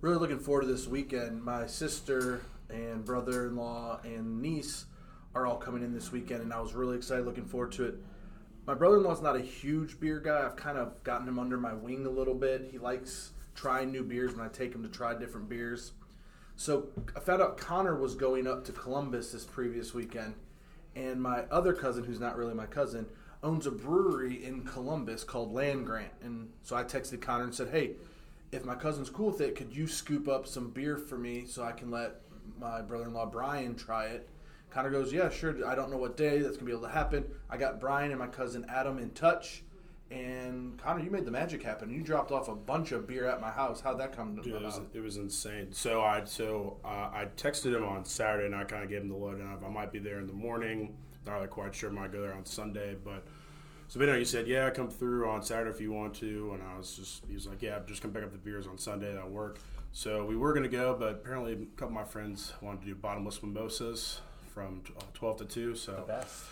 really looking forward to this weekend. My sister and brother-in-law and niece are all coming in this weekend, and I was really excited, looking forward to it. My brother-in-law's not a huge beer guy. I've kind of gotten him under my wing a little bit. He likes trying new beers when I take him to try different beers. So I found out Connor was going up to Columbus this previous weekend, and my other cousin, who's not really my cousin, owns a brewery in Columbus called Land Grant. And so I texted Connor and said, "Hey, if my cousin's cool with it, could you scoop up some beer for me so I can let my brother-in-law Brian try it?" Connor goes, "Yeah, sure. I don't know what day that's gonna be able to happen." I got Brian and my cousin Adam in touch. And Connor, you made the magic happen. You dropped off a bunch of beer at my house. How'd that come Dude, it was, it was insane. So I so uh, I texted him on Saturday, and I kind of gave him the lowdown of I might be there in the morning. Not really quite sure. I might go there on Sunday, but so you know, he said, "Yeah, come through on Saturday if you want to." And I was just, he was like, "Yeah, just come pick up the beers on Sunday. That'll work." So we were gonna go, but apparently a couple of my friends wanted to do bottomless mimosas from uh, twelve to two. So Best.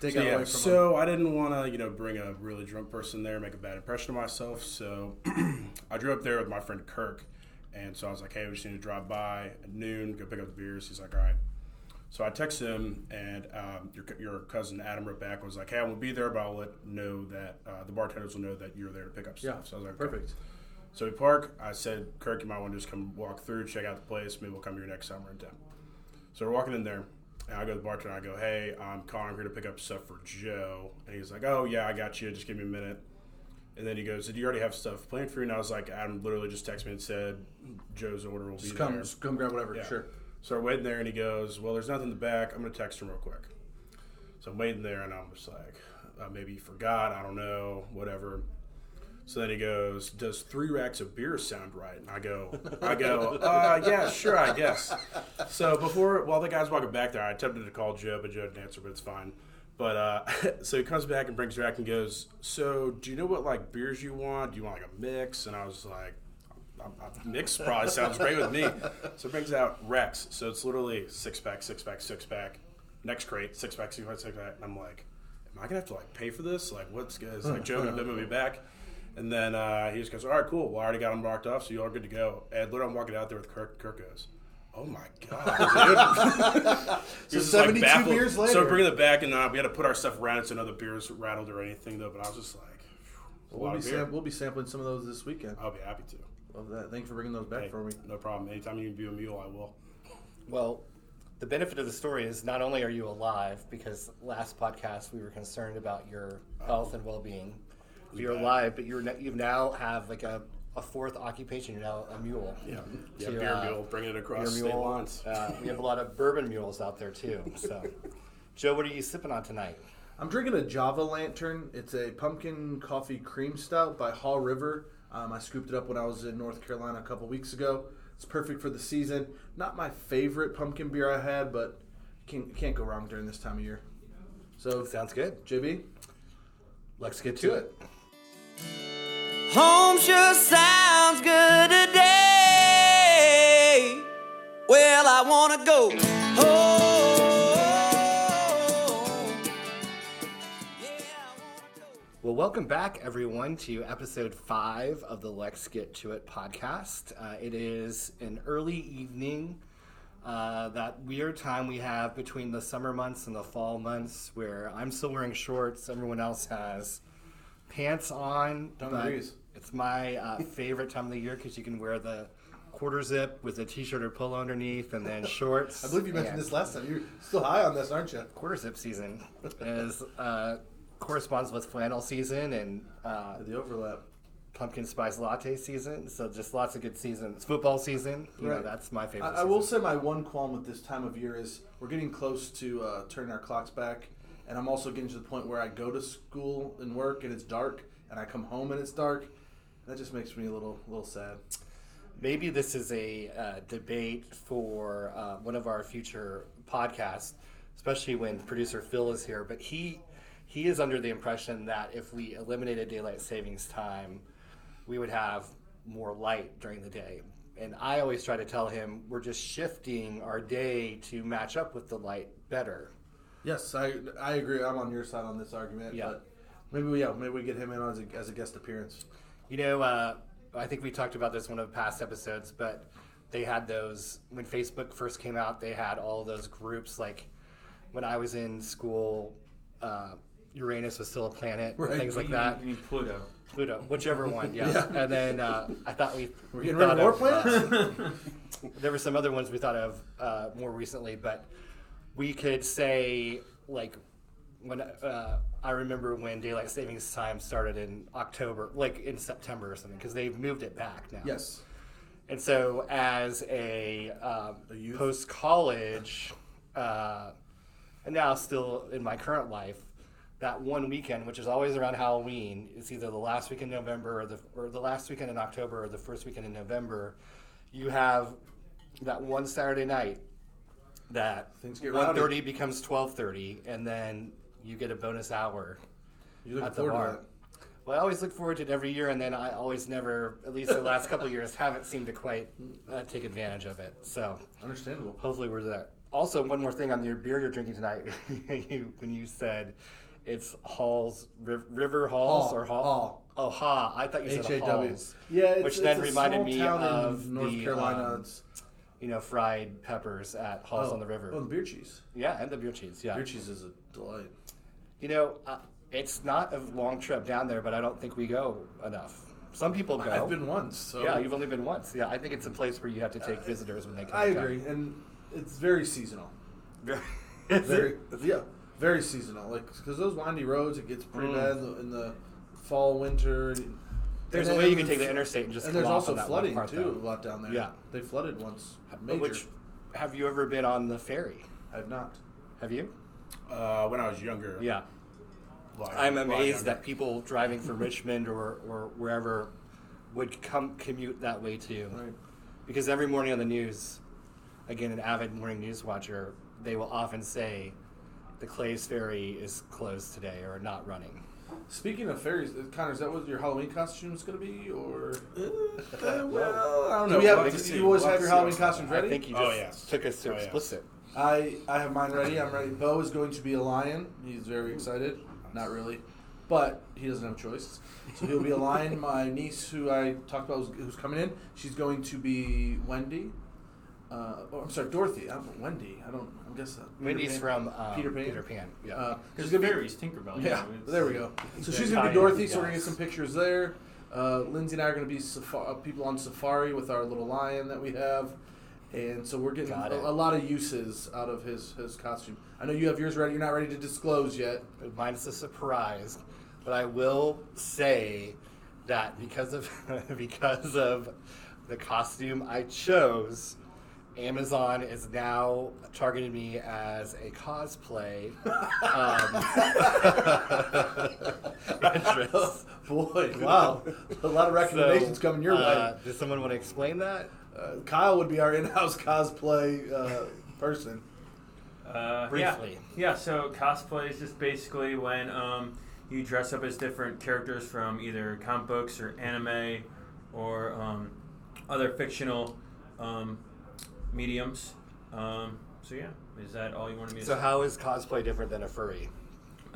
Take so, yeah, away from him. so I didn't want to, you know, bring a really drunk person there, make a bad impression of myself. So I drove up there with my friend Kirk, and so I was like, "Hey, we just need to drive by at noon, go pick up the beers." He's like, "All right." So I texted him, and um, your, your cousin Adam wrote back was like, "Hey, I will be there, but I'll let know that uh, the bartenders will know that you're there to pick up stuff." Yeah, so I was like, "Okay." perfect. So we park. I said, Kirk, you might want to just come walk through, check out the place. Maybe we'll come here next summer in town. So we're walking in there, and I go to the bartender. and I go, "Hey, I'm Connor. I'm here to pick up stuff for Joe." And he's like, "Oh yeah, I got you. Just give me a minute." And then he goes, "Did you already have stuff planned for you?" And I was like, "Adam literally just texted me and said Joe's order will Just be come, there." just come grab whatever. Yeah. Sure. So we're waiting there, and he goes, "Well, there's nothing in the back. I'm going to text him real quick." So I'm waiting there, and I'm just like, uh, maybe he forgot. I don't know. Whatever. So then he goes, "Does three racks of beer sound right?" And I go, "I go, uh, yeah, sure, I guess." So before, while the guy's walking back there, I attempted to call Joe, but Joe didn't answer. But it's fine. But uh, so he comes back and brings back and goes, "So do you know what like beers you want? Do you want like a mix?" And I was like, a mix probably sounds great with me. So it brings out Rex. So it's literally six pack, six pack, six pack. Next crate, six pack, six pack, six pack. And I'm like, am I gonna have to like pay for this? Like, what's is like Joe gonna Venmo me back? And then uh, he just goes, all right, cool. Well, I already got them marked off, so you all good to go. And literally, I'm walking out there with Kirk. Kirk goes. Oh my god! So 72 beers later. So bringing it back, and uh, we had to put our stuff around it so none of the beers rattled or anything, though. But I was just like, We'll be, sam- we'll be sampling some of those this weekend. I'll be happy to. Love that. Thank you for bringing those back Hey, for me. No problem. Anytime you can be a mule, I will. Well, the benefit of the story is not only are you alive, because last podcast we were concerned about your health and well-being. You're bad. alive, but you're n- you now have like a, a fourth occupation. You're now a mule. Yeah, yeah. To, beer uh, mule, bring it across a state mule. lines. Uh, we have a lot of bourbon mules out there too. So, Joe, what are you sipping on tonight? I'm drinking a Java Lantern. It's a pumpkin coffee cream stout by Hall River. Um, I scooped it up when I was in North Carolina a couple weeks ago. It's perfect for the season. Not my favorite pumpkin beer I had, but can't, can't go wrong during this time of year. So, Sounds good. JB, Let's get to it. Home sure sounds good today. Well, I wanna go home. Well, welcome back, everyone, to episode five of the Lex Get To It podcast. Uh, it is an early evening, uh, that weird time we have between the summer months and the fall months where I'm still wearing shorts, everyone else has pants on. Don't agree. It's my uh, favorite time of the year because you can wear the quarter zip with a t shirt or polo underneath and then shorts. I believe you mentioned and- this last time. You're still high on this, aren't you? quarter zip season is uh, corresponds with flannel season and uh, The overlap. pumpkin spice latte season. So just lots of good seasons. Football season, you know, Right. that's my favorite. I, I will say my one qualm with this time of year is we're getting close to uh, turning our clocks back, and I'm also getting to the point where I go to school and work and it's dark, and I come home and it's dark. That just makes me a little little sad. maybe this is a uh, debate for uh, one of our future podcasts, especially when producer Phil is here. But he he is under the impression that if we eliminated daylight savings time, we would have more light during the day. And I always try to tell him we're just shifting our day to match up with the light better. Yes, I I agree. I'm on your side on this argument. Yeah. But maybe we yeah maybe we get him in as a, as a guest appearance. You know, uh, I think we talked about this one of the past episodes, but they had those when Facebook first came out. They had all those groups. Like when I was in school, uh, Uranus was still a planet, Right. things like that. You mean Pluto? Pluto, whichever one, yeah. And then uh, I thought we We're we getting rid of more uh, planets. there were some other ones we thought of uh, more recently, but we could say like when uh, I remember when daylight savings time started in October, like in September or something, because they've moved it back now. yes. And so, as a, um, A post college, uh, and now still in my current life, that one weekend, which is always around Halloween, it's either the last weekend in November or the or the last weekend in October or the first weekend in November. You have that one Saturday night that Things get one thirty becomes twelve thirty, and then you get a bonus hour You looking at the forward bar. to that? Well, I always look forward to it every year, and then I always never, at least the last couple of years, haven't seemed to quite uh, take advantage of it. So Understandable. hopefully we're there. Also, one more thing on your beer you're drinking tonight. you, when you said it's Halls, Riv- River Halls Hall, or Hall? Hall. Oh, Ha. I thought you said H A W. Halls. Yeah, it's, Which then reminded me town of North the, Carolina. um, You know, fried peppers at Halls on the River. Oh, the beer cheese. yeah, and the beer cheese. Yeah. Beer cheese is a delight. You know, uh, it's not a long trip down there, but I don't think we go enough. Some people go. I've been once, so Yeah, you've only been once. Yeah, I think it's a place where you have to take visitors when they come. I agree, and it's very seasonal. Very, Very, yeah, very seasonal. Like because those windy roads, it gets pretty Mm. bad in the, in the fall, winter. There's And a way you can take the interstate and just And there's also on that flooding part, too though. a lot down there. Yeah. they flooded once. Major. Which have you ever been on the ferry? I've not. Have you? Uh, when I was younger. Yeah. Like, I'm a amazed younger. that people driving from Richmond or, or wherever would come commute that way too. Right. Because every morning on the news, again, an avid morning news watcher, they will often say the Clays Ferry is closed today or not running. Speaking of fairies, uh, Connor, is that what your Halloween costume is going to be, or Uh, well, I don't do know. we have? We'll do have to you always We'll have your Halloween what's costumes ready? I think you just Oh, yes. took us to Oh, yes. explicit. I I have mine ready. I'm ready. Bo is going to be a lion. He's very excited. Not really, but he doesn't have a choice. So he'll be a lion. My niece, who I talked about, who's, who's coming in, she's going to be Wendy. Uh, oh, I'm sorry, Dorothy. I don't know, Wendy. I don't. I guess. Uh, Peter Wendy's Pan. from um, Peter Pan. Peter Pan. Yeah. Uh, Because she's gonna be fairies, Tinkerbell. you Yeah, know, there we go. So she's gonna be tie-in, Dorothy. So we're gonna get some pictures there. Uh, Lindsay and I are gonna be safa- uh, people on safari with our little lion that we have, and so we're getting a, a lot of uses out of his his costume. I know you have yours ready. You're not ready to disclose yet. Mine's a surprise, but I will say that because of because of the costume I chose, Amazon is now targeting me as a cosplay um, interest. Boy, wow, a lot of recommendations So, coming your uh, way. Does someone want to explain that? Uh, Kyle would be our in-house cosplay uh, person. Uh, Briefly. Yeah. yeah, so cosplay is just basically when um, you dress up as different characters from either comic books or anime or um, other fictional um, mediums. Um, so yeah, is that all you wanted me to So say? how is cosplay different than a furry?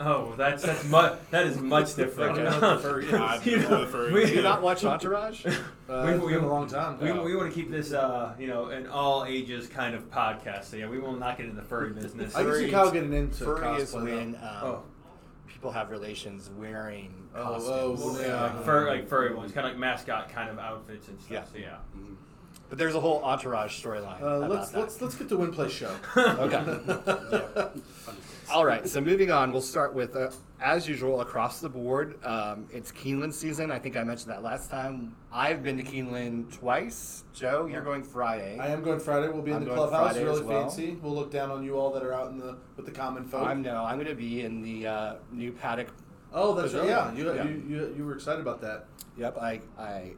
Oh, that's that's mu- that is much different. I don't know what the furry is. You don't know know, furry. we- Do you not watch Entourage? Uh, We- it's we- been a long time. We, we want to keep this, uh, you know, an all ages kind of podcast. So yeah, we will not get into the furry business. I can see Kyle getting into Furry cosplay. is when um, oh, people have relations wearing Oh, costumes. oh, yeah. like fur, like furry ones, kind of like mascot kind of outfits and stuff. Yeah. So yeah. But there's a whole entourage storyline. uh, let's that. let's let's get to win play show. Okay. All right. So moving on, we'll start with, uh, as usual, across the board. Um, it's Keeneland season. I think I mentioned that last time. I've been to Keeneland twice. Joe, you're going Friday. I am going Friday. We'll be in I'm the clubhouse, Friday really well. fancy. We'll look down on you all that are out in the with the common folk. I'm no. I'm going to be in the uh, new paddock. oh, that's right. Yeah, you, Yeah. You, you you were excited about that. Yep. I I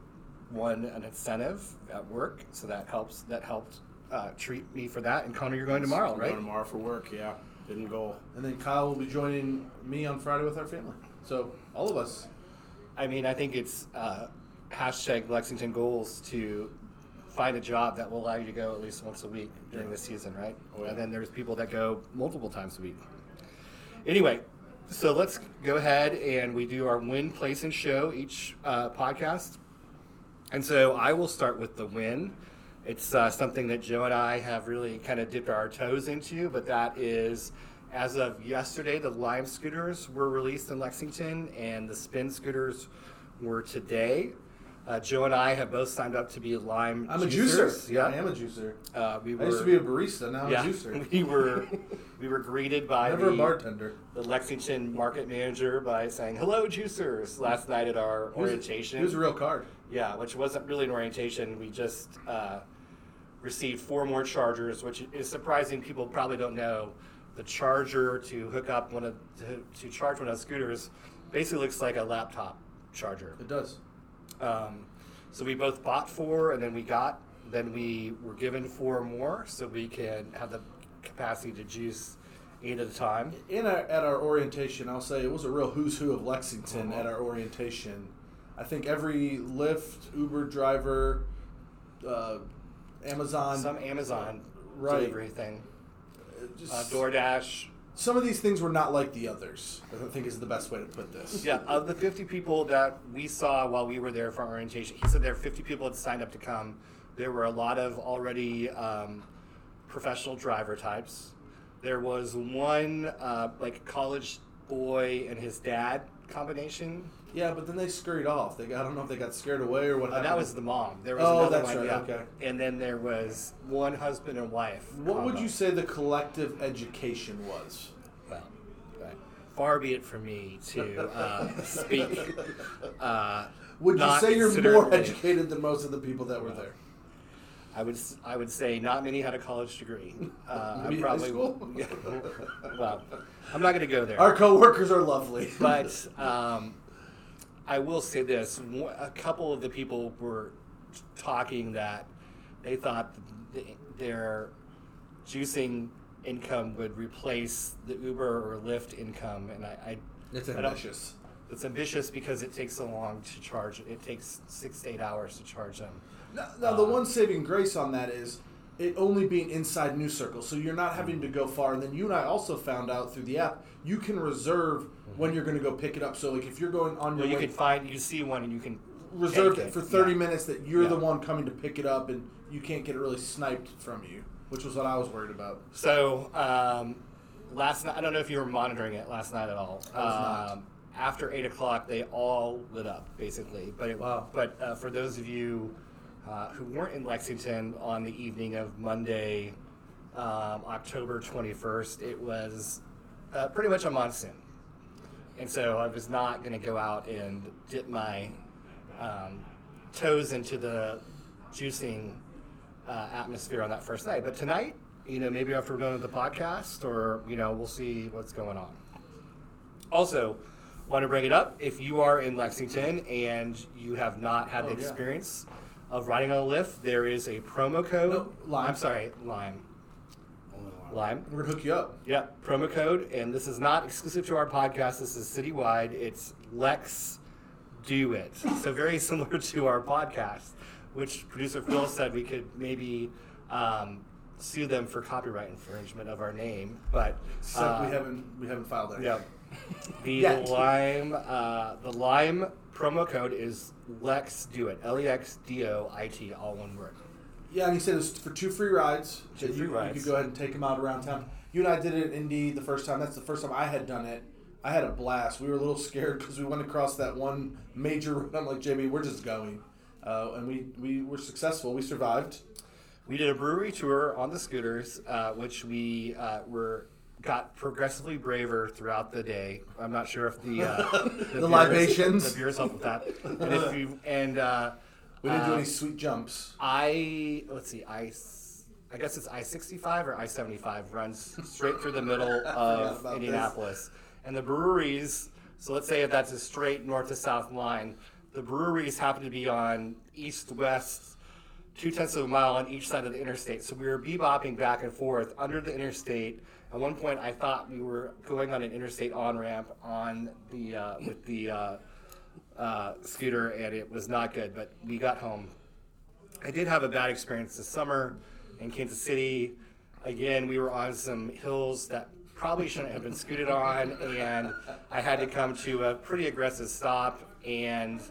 won an incentive at work, so that helps. That helped uh, treat me for that. And Connor, you're going tomorrow, I'm right? Going tomorrow for work. Yeah, didn't go. And then Kyle will be joining me on Friday with our family. So all of us. I mean, I think it's uh, hashtag Lexington goals to find a job that will allow you to go at least once a week during the season, right? Oh, yeah. And then there's people that go multiple times a week. Anyway, so let's go ahead and we do our win, place, and show each uh, podcast. And so I will start with the win. It's uh, something that Joe and I have really kind of dipped our toes into, but that is as of yesterday, the Lime scooters were released in Lexington, and the Spin scooters were today. Uh, Joe and I have both signed up to be Lime. I'm a juicers. juicer. Yeah, I am a juicer. Uh, we were, I used to be a barista. Now I'm yeah, a juicer. we were we were greeted by Never the, a bartender. the Lexington market manager by saying "Hello, juicers" last night at our orientation. He was a real card. Yeah, which wasn't really an orientation. We just uh, received four more chargers, which is surprising. People probably don't know. The charger to hook up one of to, to charge one of the scooters basically looks like a laptop charger. It does. Um, so we both bought four, and then we got, then we were given four more, so we can have the capacity to juice eight at a time. In our, at our orientation, I'll say it was a real who's who of Lexington at our orientation. I think every Lyft, Uber driver, uh, Amazon, Some Amazon Right. delivery thing, just, uh, DoorDash. some of these things were not like the others. I think is the best way to put this. Yeah, of the 50 people that we saw while we were there for orientation, he said there were 50 people had signed up to come. There were a lot of already um, professional driver types. There was one uh, like college boy and his dad combination. Yeah, but then they scurried off. They got, I don't know if they got scared away or what. Uh, that was the mom. There was Oh, another that's one, right, yeah. okay. And then there was one husband and wife. What would you say the collective education was? Well, far be it from me to uh, speak. Uh, Would you say you're more educated than most of the people that were there? I would I would say not many had a college degree. Uh, I probably well, I'm not going to go there. Our coworkers are lovely. but um, I will say this: a couple of the people were talking that they thought their juicing income would replace the Uber or Lyft income, and I. I it's I ambitious. It's ambitious because it takes so long to charge. It takes six to eight hours to charge them. Now, now the Uh, one saving grace on that is it only being inside New Circle, so you're not having to go far. And then you and I also found out through the app you can reserve when you're going to go pick it up. So like if you're going on your Well, you way, can find, you see one, and you can reserve take it for 30 yeah. minutes that you're Yeah. the one coming to pick it up, and you can't get it really sniped from you, which was what I was worried about. So um, last night, I don't know if you were monitoring it last night at all. I was not. Um, after eight o'clock, they all lit up basically. But it, Wow. but uh, for those of you uh, who weren't in Lexington on the evening of Monday, um, October twenty first, it was uh, pretty much a monsoon, and so I was not going to go out and dip my um, toes into the juicing uh, atmosphere on that first night. But tonight, you know, maybe after we're done with the podcast, or you know, we'll see what's going on. Also, want to bring it up if you are in Lexington and you have not had the Oh, yeah. experience of riding on a Lyft, there is a promo code. No. I'm sorry, Lime. Lime. We're gonna hook you up. Yeah, promo code, and this is not exclusive to our podcast. This is citywide. It's Lex Do It. So very similar to our podcast, which producer Phil said we could maybe um, sue them for copyright infringement of our name, but Except uh, we haven't we haven't filed that. Yeah, the Yet. lime uh, the lime promo code is Lex Do It. L e x d o i t, all one word. Yeah, and he said it's for two free rides. Two free you, rides. You could go ahead and take them out around town. You and I did it in Indy the first time. That's the first time I had done it. I had a blast. We were a little scared because we went across that one major road. I'm like, Jamie, we're just going. Uh, and we, we were successful. We survived. We did a brewery tour on the scooters, uh, which we uh, were got progressively braver throughout the day. I'm not sure if the uh, The beers- libations. the beers helped with that. And if you and uh, We didn't do any sweet jumps. I let's see, I I guess it's I sixty five or I seventy five runs straight through the middle of Indianapolis, and the breweries. So let's say if that's a straight north to south line, the breweries happen to be on east west, two tenths of a mile on each side of the interstate. So we were bebopping back and forth under the interstate. At one point, I thought we were going on an interstate on ramp on the uh, with the uh, uh, scooter, and it was not good. But we got home. I did have a bad experience this summer in Kansas City. Again, we were on some hills that probably shouldn't have been scooted on, and I had to come to a pretty aggressive stop. And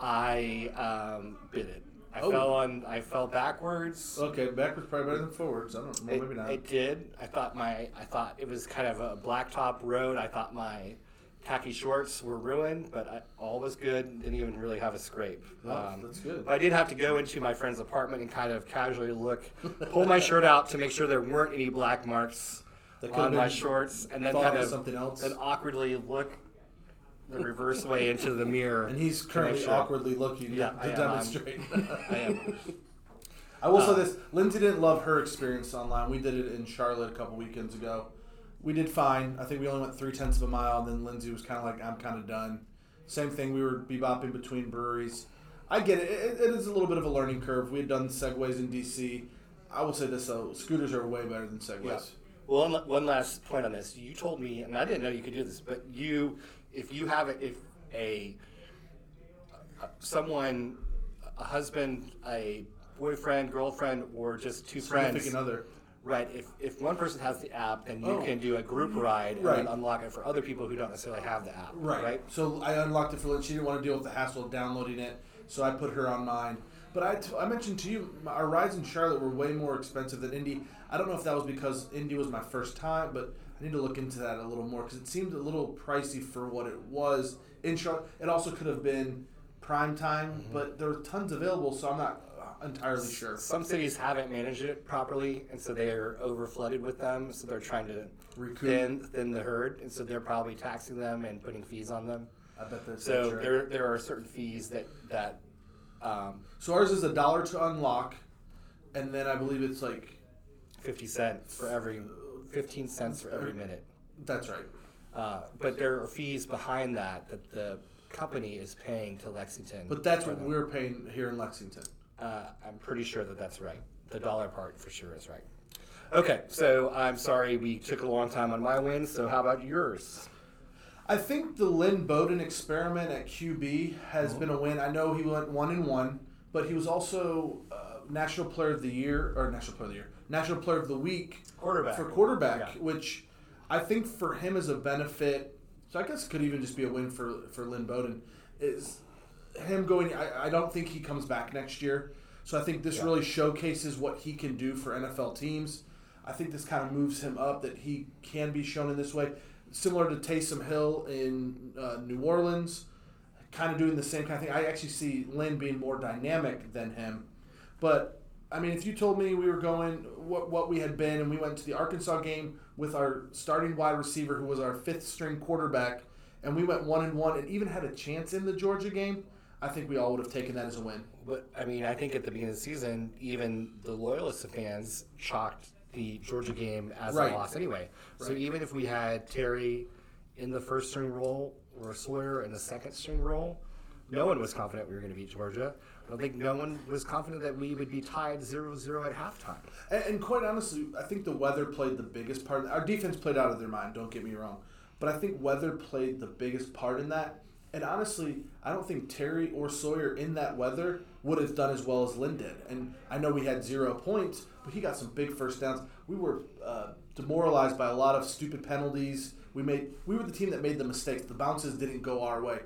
I um, bit it. I Oh. fell on. I fell backwards. Okay, backwards probably better than forwards. I don't know. It, Maybe not. it did. I thought my. I thought it was kind of a blacktop road. I thought my khaki shorts were ruined, but I, all was good. Didn't even really have a scrape. Um, Oh, that's good. But I did have to go into my friend's apartment and kind of casually look, pull my shirt out to make sure there weren't any black marks on my shorts, and then kind of something else. then awkwardly look the reverse way into the mirror. and he's currently awkwardly looking Yeah, to I am. demonstrate. I am. I will Uh, say this: Lindsay didn't love her experience online. We did it in Charlotte a couple weekends ago. We did fine. I think we only went three tenths of a mile, and then Lindsay was kind of like, "I'm kind of done." Same thing. We were bebopping between breweries. I get it. it. It is a little bit of a learning curve. We had done segways in DC. I will say this though: scooters are way better than segways. Yeah. Well, one, one last point on this. You told me, and I didn't know you could do this, but you, if you have a, if a uh, someone, a husband, a boyfriend, girlfriend, or just two friends, Significant other. Right? If if one person has the app, then you Oh. can do a group ride and Right. then unlock it for other people who don't necessarily have the app, Right. right? So I unlocked it for Lynn. She didn't want to deal with the hassle of downloading it, so I put her on mine. But I, t- I mentioned to you, my- our rides in Charlotte were way more expensive than Indy. I don't know if that was because Indy was my first time, but I need to look into that a little more because it seemed a little pricey for what it was in Charlotte. It also could have been prime time, Mm-hmm. but there were tons available, so I'm not entirely sure. Some cities haven't managed it properly, and so they are over flooded with them. So they're trying to Recoup. thin thin the herd, and so they're probably taxing them and putting fees on them. I bet that's So true. there there are certain fees that that um, So ours is a dollar to unlock, and then I believe it's like fifty cents for every fifteen cents for every minute. that's right. Uh, but there are fees behind that that the company is paying to Lexington. But that's what them. we're paying here in Lexington. Uh, I'm pretty sure that that's right. The dollar part for sure is right. Okay, so I'm sorry we took a long time on my win. So how about yours? I think the Lynn Bowden experiment at QB has Mm-hmm. been a win. I know he went one and one, but he was also uh, National Player of the Year or National Player of the Year, National Player of the Week Quarterback. for quarterback, Yeah. which I think for him is a benefit. So I guess could even just be a win for for Lynn Bowden. Is him going? I, I don't think he comes back next year. So I think this Yeah. really showcases what he can do for NFL teams. I think this kind of moves him up that he can be shown in this way, similar to Taysom Hill in uh, New Orleans, kind of doing the same kind of thing. I actually see Lynn being more dynamic than him, but I mean, if you told me we were going what what we had been, and we went to the Arkansas game with our starting wide receiver, who was our fifth string quarterback, and we went one and one, and even had a chance in the Georgia game, I think we all would have taken that as a win. But I mean, I think at the beginning of the season, even the loyalist fans chalked the Georgia game as Right. a loss anyway. So Right. even if we had Terry in the first string role or Sawyer in the second string role, no one was confident we were going to beat Georgia. I don't think no one was confident that we would be tied 0-0 at halftime. And, and quite honestly, I think the weather played the biggest part. Our defense played out of their mind. Don't get me wrong, but I think weather played the biggest part in that. And honestly, I don't think Terry or Sawyer in that weather would have done as well as Lynn did. And I know we had zero points, but he got some big first downs. We were uh, demoralized by a lot of stupid penalties. We made we were the team that made the mistakes. The bounces didn't go our way.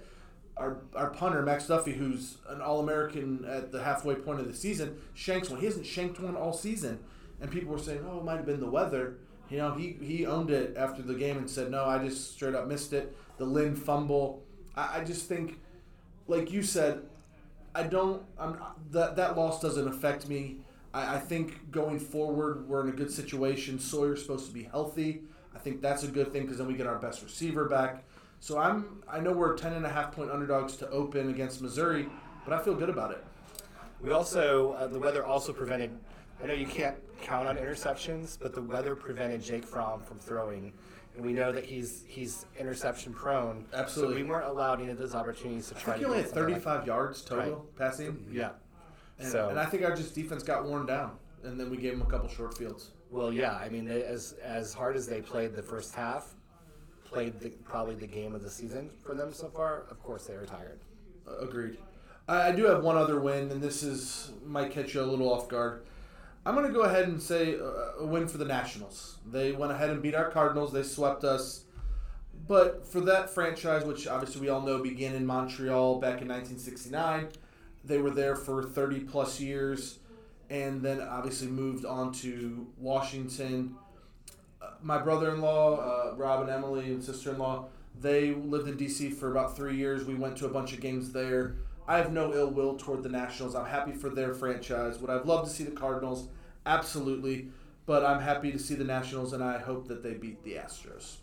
Our, our punter Max Duffy, who's an All American at the halfway point of the season, shanks one. He hasn't shanked one all season, and people were saying, "Oh, it might have been the weather." You know, he he owned it after the game and said, "No, I just straight up missed it." The Lynn fumble. I, I just think, like you said, I don't. I'm that that loss doesn't affect me. I, I think going forward, we're in a good situation. Sawyer's supposed to be healthy. I think that's a good thing because then we get our best receiver back. So I'm. I know we're ten and a half point underdogs to open against Missouri, but I feel good about it. We also uh, the weather also prevented. I know you can't count on interceptions, but the weather prevented Jake Fromm from throwing, and we know that he's he's interception prone. Absolutely. So we weren't allowed any of those opportunities to I try think he to only get had something like 35 yards total Right. passing. Yeah. And, so and I think our just defense got worn down, and then we gave them a couple short fields. well, yeah. I mean, they, as as hard as they played the first half, played the, probably the game of the season for them so far. Of course, they were tired. Agreed. I, I do have one other win, and this is might catch you a little off guard. I'm going to go ahead and say uh, a win for the Nationals. They went ahead and beat our Cardinals. They swept us. but for that franchise, which obviously we all know began in Montreal back in 1969, they were there for 30 plus years, and then obviously moved on to Washington. Uh, my brother-in-law, uh, Rob and Emily, and sister-in-law, they lived in DC for about three years. We went to a bunch of games there. I have no ill will toward the Nationals. I'm happy for their franchise. Would I've loved to see the Cardinals? Absolutely. But I'm happy to see the Nationals, and I hope that they beat the Astros.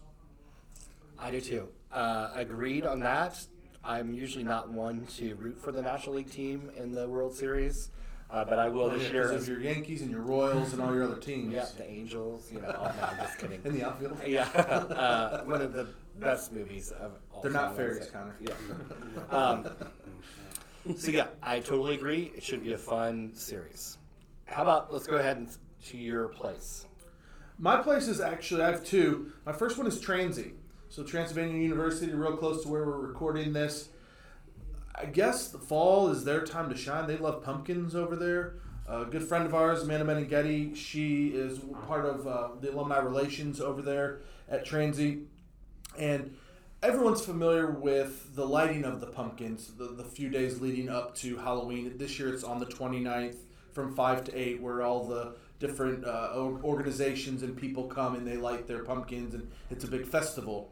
I do too. Uh, agreed on that. I'm usually not one to root for the National League team in the World Series, uh, but I will this year. Because of your Yankees and your Royals and all your other teams. Yeah, the Angels. You know, oh, no, I'm just kidding. In the outfield. Yeah, uh, one of the best movies of all They're not fairies. Connor. Yeah. Um, so yeah, I totally agree. It should be a fun series. How about let's go ahead and to your place. My place is actually, I have two. My first one is Transy. So, Transylvania University, real close to where we're recording this. I guess the fall is their time to shine. They love pumpkins over there. A good friend of ours, Amanda Meneghetti, she is part of uh, the alumni relations over there at Transy. And everyone's familiar with the lighting of the pumpkins the, the few days leading up to Halloween. This year it's on the 29th from 5 to 8, where all the different uh, organizations and people come and they light their pumpkins, and it's a big festival.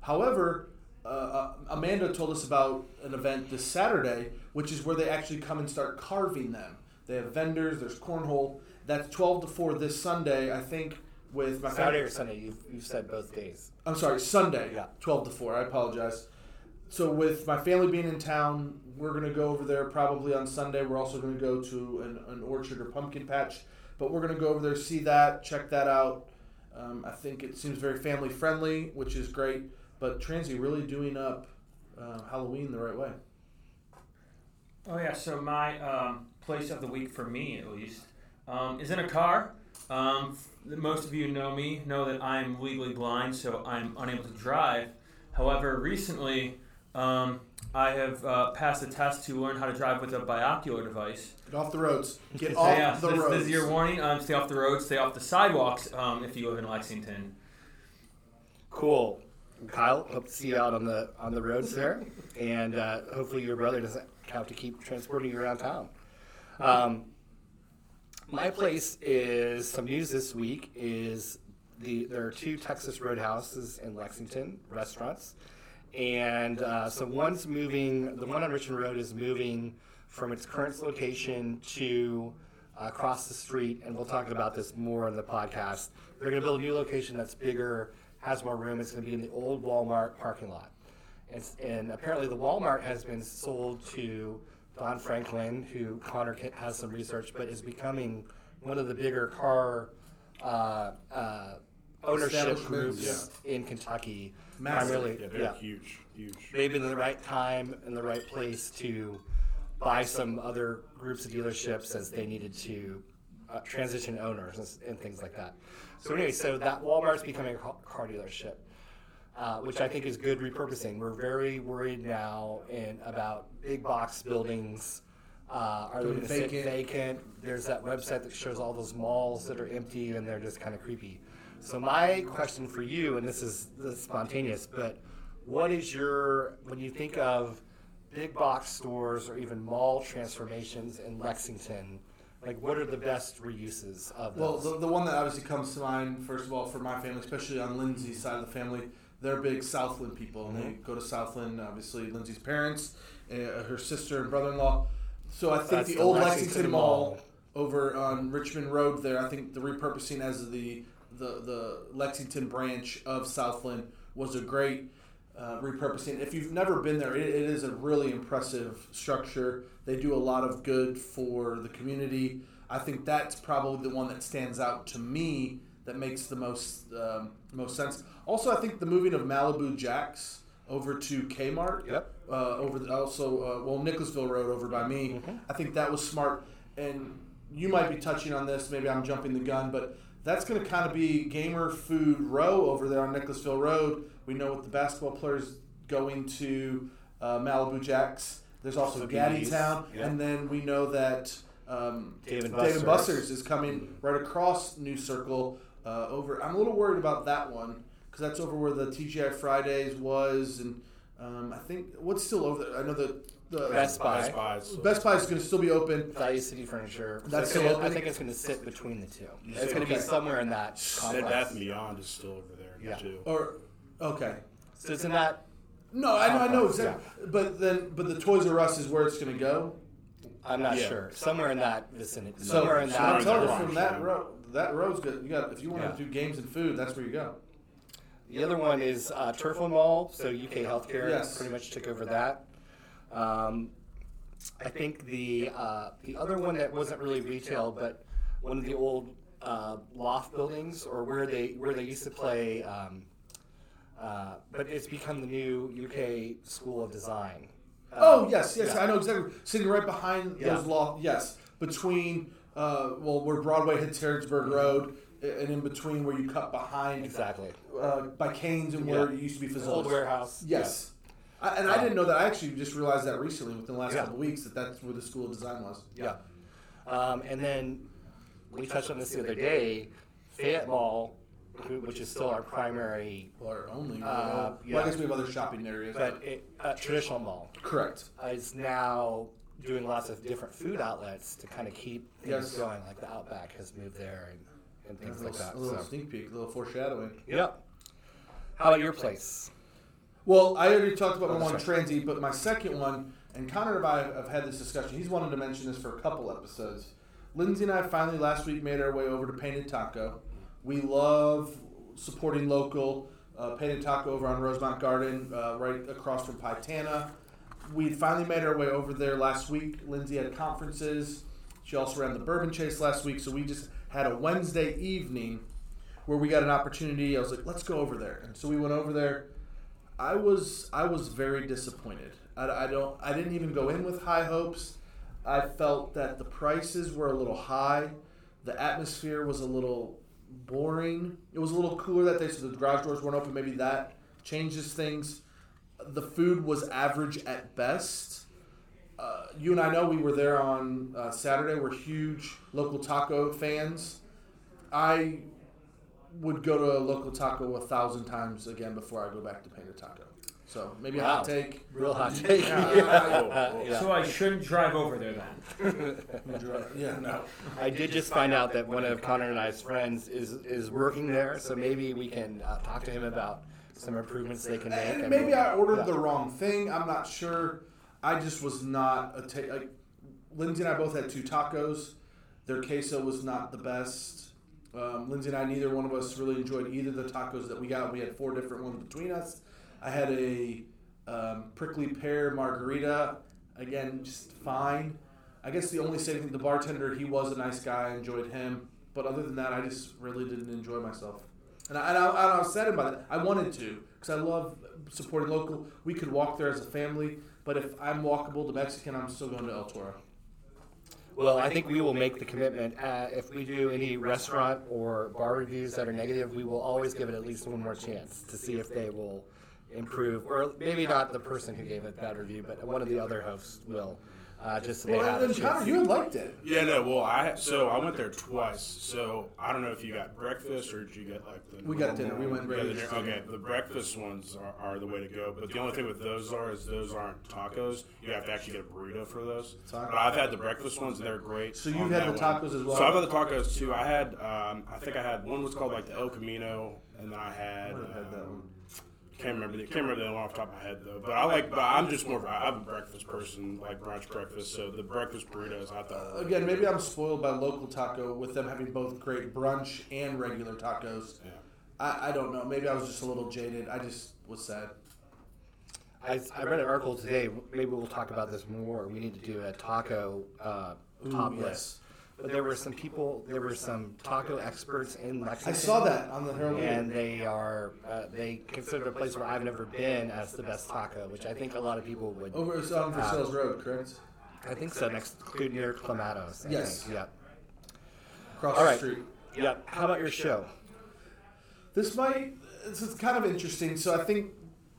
However, uh, uh, Amanda told us about an event this Saturday, which is where they actually come and start carving them. They have vendors, there's cornhole. That's 12 to 4 this Sunday, I think, with my Saturday family. or Sunday? You've, you've said both days. I'm sorry, Sunday. Yeah. 12 to 4. I apologize. So, with my family being in town, we're going to go over there probably on Sunday. We're also going to go to an, an orchard or pumpkin patch. But we're going to go over there, see that, check that out. Um, I think it seems very family friendly, which is great. But Transy really doing up uh, Halloween the right way. Oh yeah, so my um, place of the week for me at least um, is in a car. Um, most of you know me, know that I'm legally blind, so I'm unable to drive. However, recently um, I have uh, passed a test to learn how to drive with a binocular device. Get off the roads. Get off yeah, the this, roads. this is your warning. Um, stay off the roads, stay off the sidewalks um, if you live in Lexington. Cool. Kyle, hope to see you out on the on the roads there, and uh, hopefully your brother doesn't have to keep transporting you around town. My place is some news this week. Is the there are two Texas Roadhouses in Lexington restaurants, and uh, so one's moving. The one on Richmond Road is moving from its current location to uh, across the street, and we'll talk about this more in the podcast. They're going to build a new location that's bigger, has more room. It's going to be in the old Walmart parking lot. And, and apparently, the Walmart has been sold to Don Franklin, who Connor has some research, but is becoming one of the bigger car uh, uh, ownership Establishments, groups in Kentucky. Massive. Primarily, Yeah, they're yeah huge, huge. they've in the right time and the right place to buy some other groups of dealerships as they needed to uh, transition owners and, and things like that. So anyway, so that Walmart's becoming a car dealership, uh, which I think is good repurposing. We're very worried now in about big box buildings. Uh, are they Going going to sit vacant. vacant? There's that website that shows all those malls that are empty and they're just kind of creepy. So my question for you, and this is this is spontaneous, but what is your when you think of big box stores or even mall transformations in Lexington? Like, what are the best reuses of Well, the, the one that obviously comes to mind, first of all, for my family, especially on Lindsay's side of the family, they're big Southland people, and they go to Southland. Obviously, Lindsay's parents, uh, her sister and brother-in-law. So I think That's the, the old Lexington Lexington, Mall. Mall over on Richmond Road there. I think the repurposing as the the the Lexington branch of Southland was a great uh, repurposing. If you've never been there, it, it is a really impressive structure. They do a lot of good for the community. I think that's probably the one that stands out to me that makes the most um, most sense. Also, I think the moving of Malibu Jacks over to Kmart. Yep. Uh, over the, also, uh, well, Nicholasville Road over by me. I think that was smart. And you might be touching on this. Maybe I'm jumping the gun, but that's going to kind of be gamer food row over there on Nicholasville Road. We know with the basketball players going to uh, Malibu Jacks. There's also So Gattitown, yeah. and then we know that um, Dave Buster's. Buster's is coming right across New Circle uh, over. I'm a little worried about that one because that's over where the TGI Fridays was, and um, I think what's still over there. I know the the Best Buy. Best Buy. is- Best Buy is going to still be open. Value City Furniture. That's it's gonna- still I think it's going to sit between the two. It's say- going to be somewhere in that Bed complex. Bath and Beyond is still over there Yeah. too. Or okay, So it's in that. no, I know, I know Complex, exactly. But then, but the Toys R Us is where it's going to go. I'm not Yeah. sure. Somewhere in that vicinity. So, somewhere in so that. I'm telling from that yeah. road, that road's good. You got if you want Yeah. to do games and food, that's where you go. The other one is uh, Turfland Mall. So UK Healthcare Yes. pretty much took over that. Um, I think the uh, the other one that wasn't really retail, but one of the old uh, loft buildings, or where they where they used to play. Um, uh, but it's become the new UK School of Design. Oh yes, yes, yeah. I know exactly. Sitting right behind Yeah. those law, yes, between uh, well, where Broadway hits Harrodsburg Road, and in between where you cut behind Exactly. uh, by Canes and where Yeah. it used to be The Fazoli's. old warehouse. Yes, I, and I didn't know that. I actually just realized that recently, within the last Yeah. couple of weeks, that that's where the School of Design was. Yeah. Um, and then we touched on this the other day. Fayette Mall, who- which is still our primary, Or only. Uh, well, yeah. I guess we have other shopping areas. but it, uh, traditional mall correct. is now doing lots of different food outlets to kind of keep things Yes. going. Like the Outback has moved there and, and things a like that. a little So. sneak peek, a little foreshadowing. Yep. How about your place? Well, I already talked about my Oh, one sorry. transy, but my second one, and Connor and I have had this discussion. He's wanted to mention this for a couple episodes. Lindsay and I finally last week made our way over to Painted Taco. We love supporting local. Uh, Painted Taco over on Rosemont Garden, uh, right across from Pitana. We finally made our way over there last week. Lindsay had conferences. She also ran the Bourbon Chase last week, so we just had a Wednesday evening where we got an opportunity. I was like, let's go over there, and so we went over there. I was I was very disappointed. I, I don't I didn't even go in with high hopes. I felt that the prices were a little high. The atmosphere was a little boring. It was a little cooler that day, so the garage doors weren't open. Maybe that changes things. The food was average at best. Uh, you and I know we were there on uh, Saturday. We're huge local taco fans. I would go to a local taco a thousand times again before I go back to Painted Taco. So maybe a hot take. Real hot take. Yeah. Yeah. So I shouldn't drive over there then. Yeah, no. I did just find out that one of Connor and I's friends is is working there, so maybe we can uh, talk to him about some improvements they can make. Maybe I ordered yeah. the wrong thing. I'm not sure. I just was not a ta- like Lindsay and I both had two tacos. Their queso was not the best. Um, Lindsay and I, neither one of us really enjoyed either of the tacos that we got. We had four different ones between us. I had a um, prickly pear margarita. Again, just fine. I guess the only saving the bartender, he was a nice guy. I enjoyed him, but other than that, I just really didn't enjoy myself. And I, and I, and I was saddened by that. I wanted to because I love supporting local. We could walk there as a family, but if I'm walkable to Mexican, I'm still going to El Toro. Well, I think we will make the commitment. Uh, if we do any restaurant or bar reviews that are negative, we will always give it at least one more chance to see if they will improve, or maybe not the person who gave it bad review, but one of the other hosts will, uh, just so they have Well, a and Connor, you liked it. Yeah, no. Well, I so I went there twice. So I don't know if you got breakfast or did you get like the. We got dinner. We went Yeah, the dinner- Okay, the breakfast ones are, are the way to go. But the only thing with those are is those aren't tacos. You have to actually get a burrito for those. But I've had the breakfast ones; they're great. So you've had that the one. tacos as well? So I've had the tacos too. I had, um, I think I had one was called like the El Camino, and then I had. I would've had that um, one. Can't remember. The, can't remember the one off the top of my head though. But I like. But I'm just more. of a- I'm a breakfast person, like brunch breakfast. So the breakfast burritos, I thought. were Again, maybe I'm spoiled by local taco with them having both great brunch and regular tacos. Yeah. I, I don't know. Maybe I was just a little jaded. I just was sad. I, I read an article today. Maybe we'll talk about this more. We need to do a taco uh, top Ooh, list. yes. But there were some people. There were some taco experts in Lexington. I saw that on the Herald. and they are uh, they consider a place where I've never been as the best taco, which I think a lot of people would. Over it's on Versailles Road, correct? I think so. Next to near Clamatos. I Yes. Think. Yep. Across All the right. street. Yep. How about your show? This might this is kind of interesting. So I think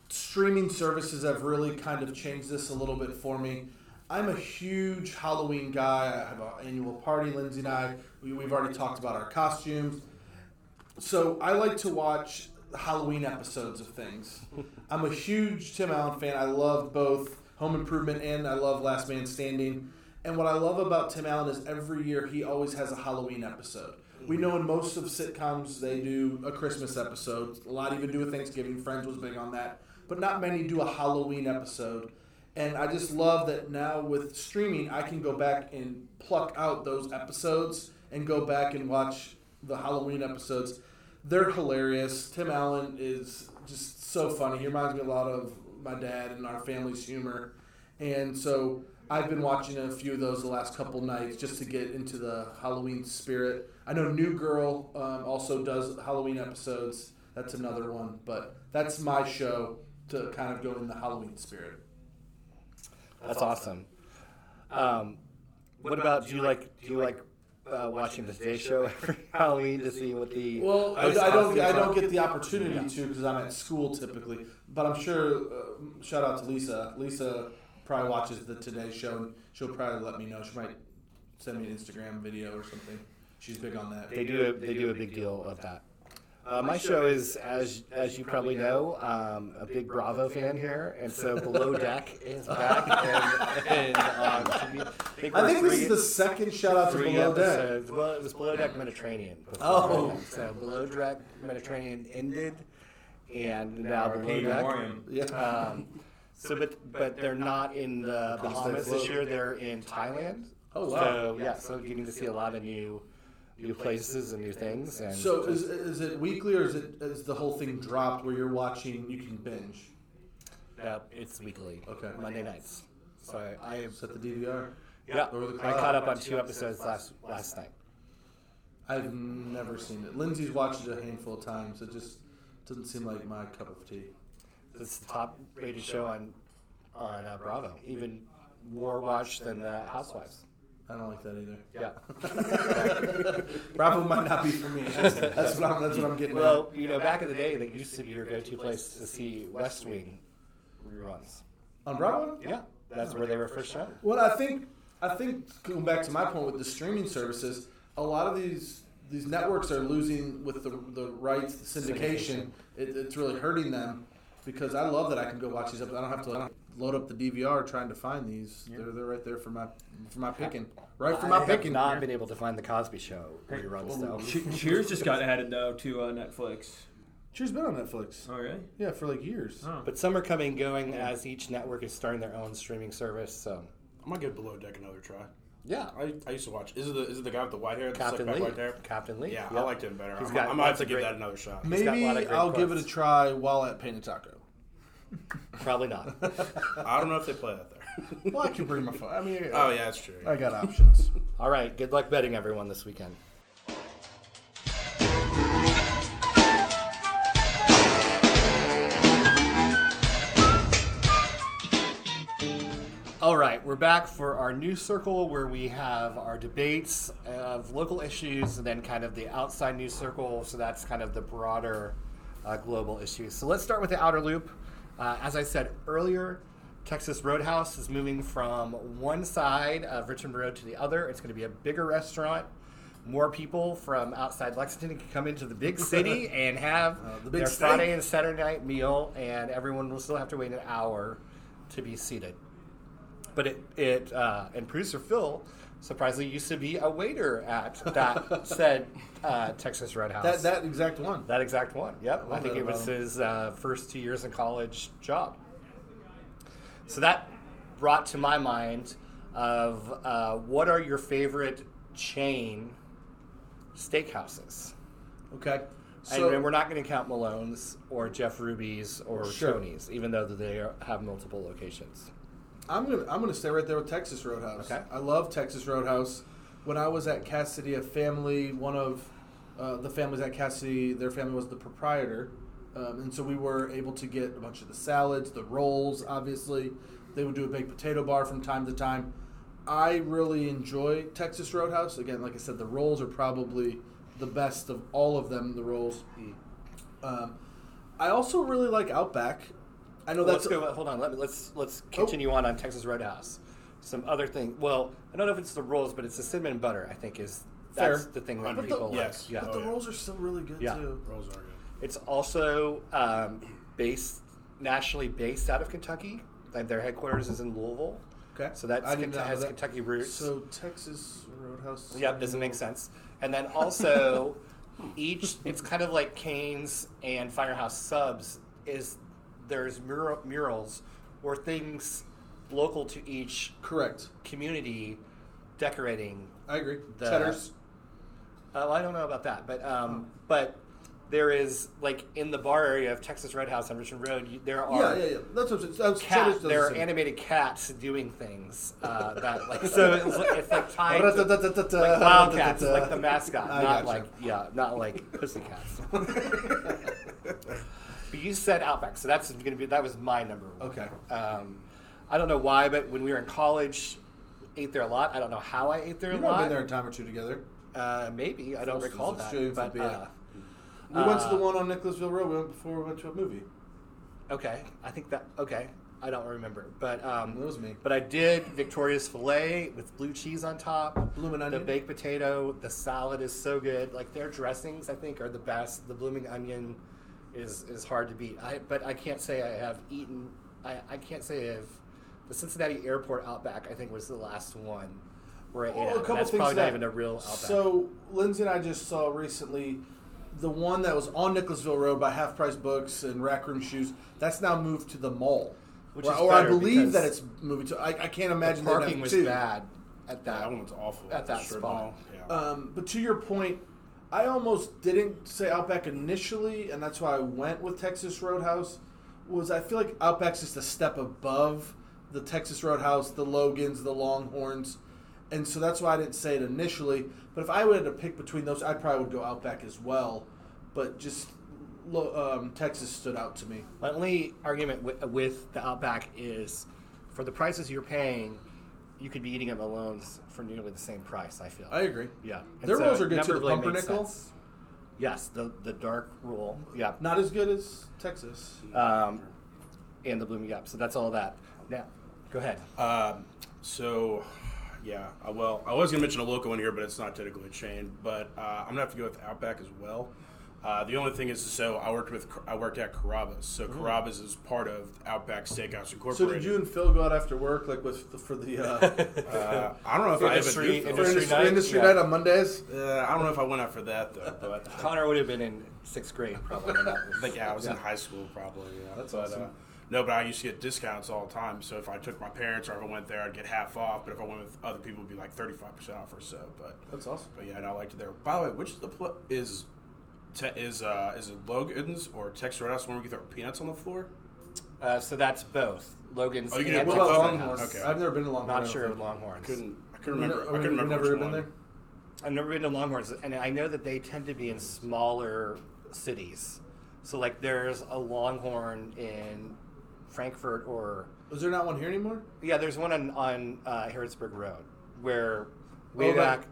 streaming services have really kind of changed this a little bit for me. I'm a huge Halloween guy. I have an annual party. Lindsay and I, we, we've already talked about our costumes. So I like to watch Halloween episodes of things. I'm a huge Tim Allen fan. I love both Home Improvement and I love Last Man Standing. And what I love about Tim Allen is every year he always has a Halloween episode. We know in most of sitcoms they do a Christmas episode. A lot even do a Thanksgiving. Friends was big on that, but not many do a Halloween episode. And I just love that now with streaming, I can go back and pluck out those episodes and go back and watch the Halloween episodes. They're hilarious. Tim Allen is just so funny. He reminds me a lot of my dad and our family's humor. And so I've been watching a few of those the last couple nights just to get into the Halloween spirit. I know New Girl um, also does Halloween episodes. That's another one, but that's my show to kind of go in the Halloween spirit. That's awesome. Um, what about do you like do you like uh, watching the Today Show every Halloween to see what the Well, I, I don't. I don't get the opportunity to because I'm at school typically. But I'm sure. Uh, shout out to Lisa. Lisa probably watches the Today Show, and she'll probably let me know. She might send me an Instagram video or something. She's big on that. They do a, they do a big deal of that. Uh, my show is, as as you probably know, um, a big Bravo fan here, and so Below Deck is back. and, and um, TV. think I think this is the second shout out to three Below Deck. Well, it was Below Deck Mediterranean. before Oh. that. so Below Deck Mediterranean ended, and now Below In Deck. Yeah. Um, so, but but they're not in the Bahamas this year. They're in Thailand. Oh, wow. So yeah, so getting to see a lot of new new places and new things. And So is, is it weekly or is it is the whole thing dropped where you're watching? You can binge. uh, it's weekly. Okay. Monday nights. So I, I Set the DVR. yeah I caught up on two episodes last last night. I've never seen it. Lindsay's watched it a handful of times. It just doesn't seem like my cup of tea. It's the top rated show on on uh, Bravo, even more watched than uh, Housewives. I don't like that either. Yeah. Bravo might not be for me. That's, that's what I'm. That's what I'm getting. Well, you know, back in the day, that used to be your go-to place to see West Wing reruns. on Bravo. Yeah, that's where they were first shown. Well, I think I think going back to my point with the streaming services, a lot of these these networks are losing with the the rights, the syndication. It, it's really hurting them because I love that I can go watch these. Up. I don't have to. I don't have to load up the DVR trying to find these. They're they're right there for my for my picking. Right for my picking. I my have picking. not been able to find the Cosby Show reruns though. Che- Cheers just got added though to uh, Netflix. Cheers been on Netflix. Oh really? Yeah, for like years. Oh. But some are coming and going as each network is starting their own streaming service. So I'm gonna give Below Deck another try. yeah, I, I used to watch. Is it the is it the guy with the white hair? the Captain slick Lee. White hair? Captain Lee. Yeah, I liked him better. He's I'm, got I'm gonna have to of give great- that another shot. He's got a lot of Maybe great I'll give it a try while at Painted Taco. Probably not. I don't know if they play that there. Well, I can bring my phone. I mean, oh yeah, that's true. I got options. All right. Good luck betting everyone this weekend. All right, we're back for our New Circle where we have our debates of local issues and then kind of the outside New Circle. So that's kind of the broader uh, global issues. So let's start with the outer loop. Uh, as I said earlier, Texas Roadhouse is moving from one side of Richmond Road to the other. It's going to be a bigger restaurant. More people from outside Lexington can come into the big city and have Uh, the big their. Friday and Saturday night meal, and everyone will still have to wait an hour to be seated. But it, it uh, and producer Phil surprisingly used to be a waiter at that said uh, Texas Roadhouse. That that exact one. That exact one. Yep. I, love think it was his uh, first two years in college job. So that brought to my mind of uh, what are your favorite chain steakhouses? Okay. and we're not going to count Malone's or Jeff Ruby's or Sure. Tony's, even though they are, have multiple locations. I'm gonna I'm gonna stay right there with Texas Roadhouse. Okay. I love Texas Roadhouse. When I was at Cassidy, a family, one of uh, the families at Cassidy, their family was the proprietor, um, and so we were able to get a bunch of the salads, the rolls. Obviously, they would do a baked potato bar from time to time. I really enjoy Texas Roadhouse. Again, like I said, the rolls are probably the best of all of them. The rolls. Um, I also really like Outback. I know Let's that's go. Hold on. Let me, let's let's continue on on Texas Roadhouse. Some other thing. Well, I don't know if it's the rolls, but it's the cinnamon butter. I think is that's Fair. the thing that people the- like. yes. Yeah. But the rolls are still really good Yeah. too. Rolls are good. It's also um, based nationally based out of Kentucky. Like their headquarters is in Louisville. Okay. So that's I did Kent- not know has that. Kentucky roots. So Texas Roadhouse. Yep, doesn't make sense. And then also, each it's kind of like Canes and Firehouse Subs is there's mural, murals or things local to each Correct. community decorating. I agree. The- Cheddar's. Uh, I don't know about that, but um, but there is like in the bar area of Texas Roadhouse on Richmond Road, you, there are Yeah, yeah, yeah. That's what I'm. That's cat, there the are animated cats doing things uh, that like so it's, like- it's like tied to, like wildcats, like the mascot, I not gotcha. like yeah, not like pussycats. but you said Outback, so that's gonna be that was my number. one. Okay. Um, I don't know why, but when we were in college, ate there a lot. I don't know how I ate there We've a lot. been there a time or two together. Uh, maybe I don't recall that. But, uh, We went to the Uh, one on Nicholasville Road before we went to a movie. okay, I think that okay. I don't remember, but um, That was me. But I did Victoria's filet with blue cheese on top. Bloomin' The onion? baked potato, the salad is so good. Like their dressings, I think, are the best. The blooming onion is is hard to beat. I but I can't say I have eaten. I, I can't say I've. The Cincinnati Airport Outback, I think, was the last one where I ate Well, a couple That's things probably not even a real Outback. So Lindsay and I just saw recently the one that was on Nicholasville Road by Half Price Books and Rack Room Shoes. That's now moved to the mall, Which or, is or I believe that it's moving to. I, I can't imagine they'd parking was two. bad at Yeah, that. that one was awful. At that spot. Yeah. Um, but to your point, I almost didn't say Outback initially, and that's why I went with Texas Roadhouse. Was I feel like Outback's just a step above the Texas Roadhouse, the Logans, the Longhorns, and so that's why I didn't say it initially. But if I have to pick between those, I probably would go Outback as well. But just um, Texas stood out to me. My only argument with, with the Outback is, for the prices you're paying, you could be eating at Malone's for nearly the same price. I feel. I agree. yeah, Their rolls are good never too. The really pumpernickel? Yes, the the dark roll. Yeah, Not as good as Texas. um, and the blooming up. So that's all that. Now, go ahead. Um, so, yeah, uh, well, I was going to mention a local one here, but it's not technically a chain. But uh, I'm going to have to go with Outback as well. Uh, the only thing is, so I worked with I worked at Carrabba's, so Carrabba's is part of Outback Steakhouse Incorporated. So did you and Phil go out after work, like with the, for the uh, Uh, I don't know if I Industry- ever did. for Industry industry, night? industry Yeah. night on Mondays? Uh, I don't know if I went out for that though, but uh, Connor would have been in sixth grade probably. when that was- I think yeah, I was in high school probably. Yeah. That's but, awesome. Uh, no, but I used to get discounts all the time. So if I took my parents or if I went there, I'd get half off. But if I went with other people, it'd be like thirty five percent off or so. But That's awesome. but yeah, and I liked it there. By the way, which is the pl- is te- is uh, is it Logan's or Texas Roadhouse when we throw peanuts on the floor? Uh, so that's both Logan's. Oh, you can and do What both? about Texas Longhorn? Roadhouse. Okay. I've never been to Longhorn. Not sure of Longhorns. I couldn't I couldn't Remember, remember. I couldn't remember never which been one. there. I've never been to Longhorns, and I know that they tend to be in smaller cities. So, like, there's a Longhorn in Frankfort, or Is there not one here anymore? yeah, there's one on on uh, Harrodsburg Road, where way Oh, back, that-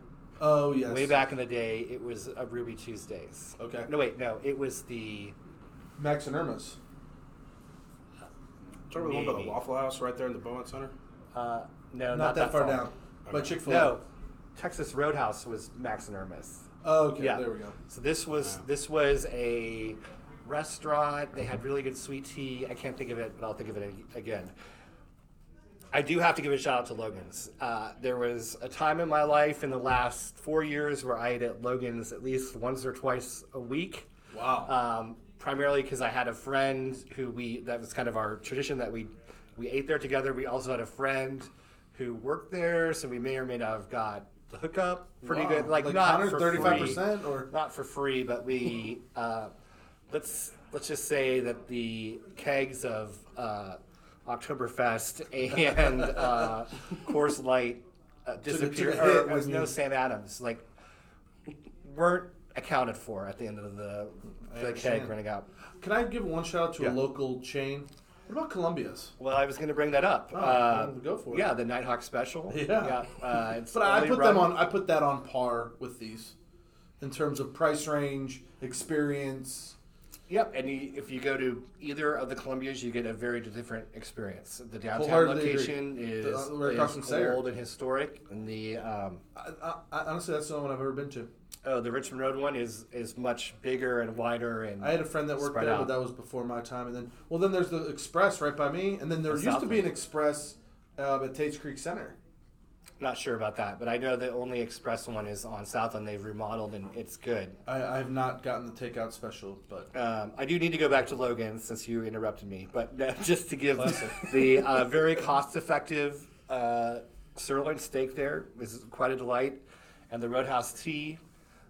Oh yes. way back in the day, it was a Ruby Tuesdays. Okay. No, wait, no, it was the Max and Irma's. Talking about the one by the Maybe. Waffle House right there in the Beaumont Centre. uh, no, not, that, far, down. By Okay. Chick Fil A. No, Texas Roadhouse was Max and Irma's. Oh, okay. Yeah. There we go. So this was Wow. this was a restaurant. They had really good sweet tea. I can't think of it, but I'll think of it ag- again. I do have to give a shout out to Logan's. Uh, there was a time in my life in the last four years where I ate at Logan's at least once or twice a week. Wow. Um, primarily because I had a friend who we that was kind of our tradition that we we ate there together. We also had a friend who worked there, so we may or may not have got the hookup pretty Wow. good. Like, Like not 100, for 35% free, or- not for free, but we uh, let's let's just say that the kegs of uh, Oktoberfest and uh, Coors Light uh, disappeared. Or was no Sam Adams like weren't accounted for at the end of the the keg running out. Can I give one shout out to Yeah. a local chain? What about Columbia's? Well, I was going to bring that up. Oh, uh, well, go for it. Yeah, the Nighthawk special. Yeah. uh, it's But I only put them run- on. I put that on par with these, in terms of price range, experience. Yep, and you, if you go to either of the Columbias, you get a very different experience. The downtown Wholeheartedly agree. location is, The- uh, is old and historic, and the um, I, I, honestly, that's the only one I've ever been to. Oh, the Richmond Road one is is much bigger and wider and I had a friend that worked there, out. but that was before my time. And then, well, then there's the Express right by me, and then there The used to be an Express uh, at Tate's Creek Center. Not sure about that, but I know the only express one is on Southland. They've remodeled and it's good. I, I have not gotten the takeout special, but Um, I do need to go back to Logan since you interrupted me, but uh, just to give the uh, very cost-effective uh, sirloin steak there is quite a delight, and the Roadhouse tea.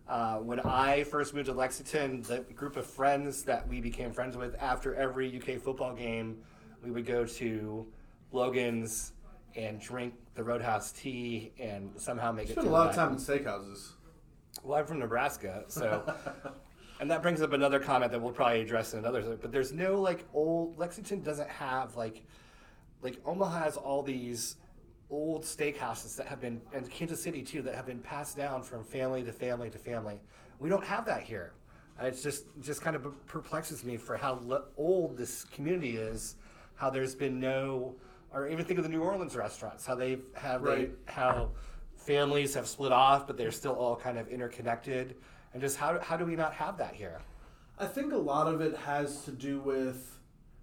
Uh, when I first moved to Lexington, the group of friends that we became friends with after every UK football game, we would go to Logan's and drink the Roadhouse tea and somehow make it. spent a lot of time in steakhouses. Well, I'm from Nebraska, so. and that brings up another comment that we'll probably address in another. But there's no like old Lexington doesn't have like, like Omaha has all these old steakhouses that have been and Kansas City too that have been passed down from family to family to family. We don't have that here. Uh, It's just just kind of perplexes me for how old this community is. How there's been no, or even think of the New Orleans restaurants. How they have Right. they, how families have split off, but they're still all kind of interconnected. And just how, how do we not have that here? I think a lot of it has to do with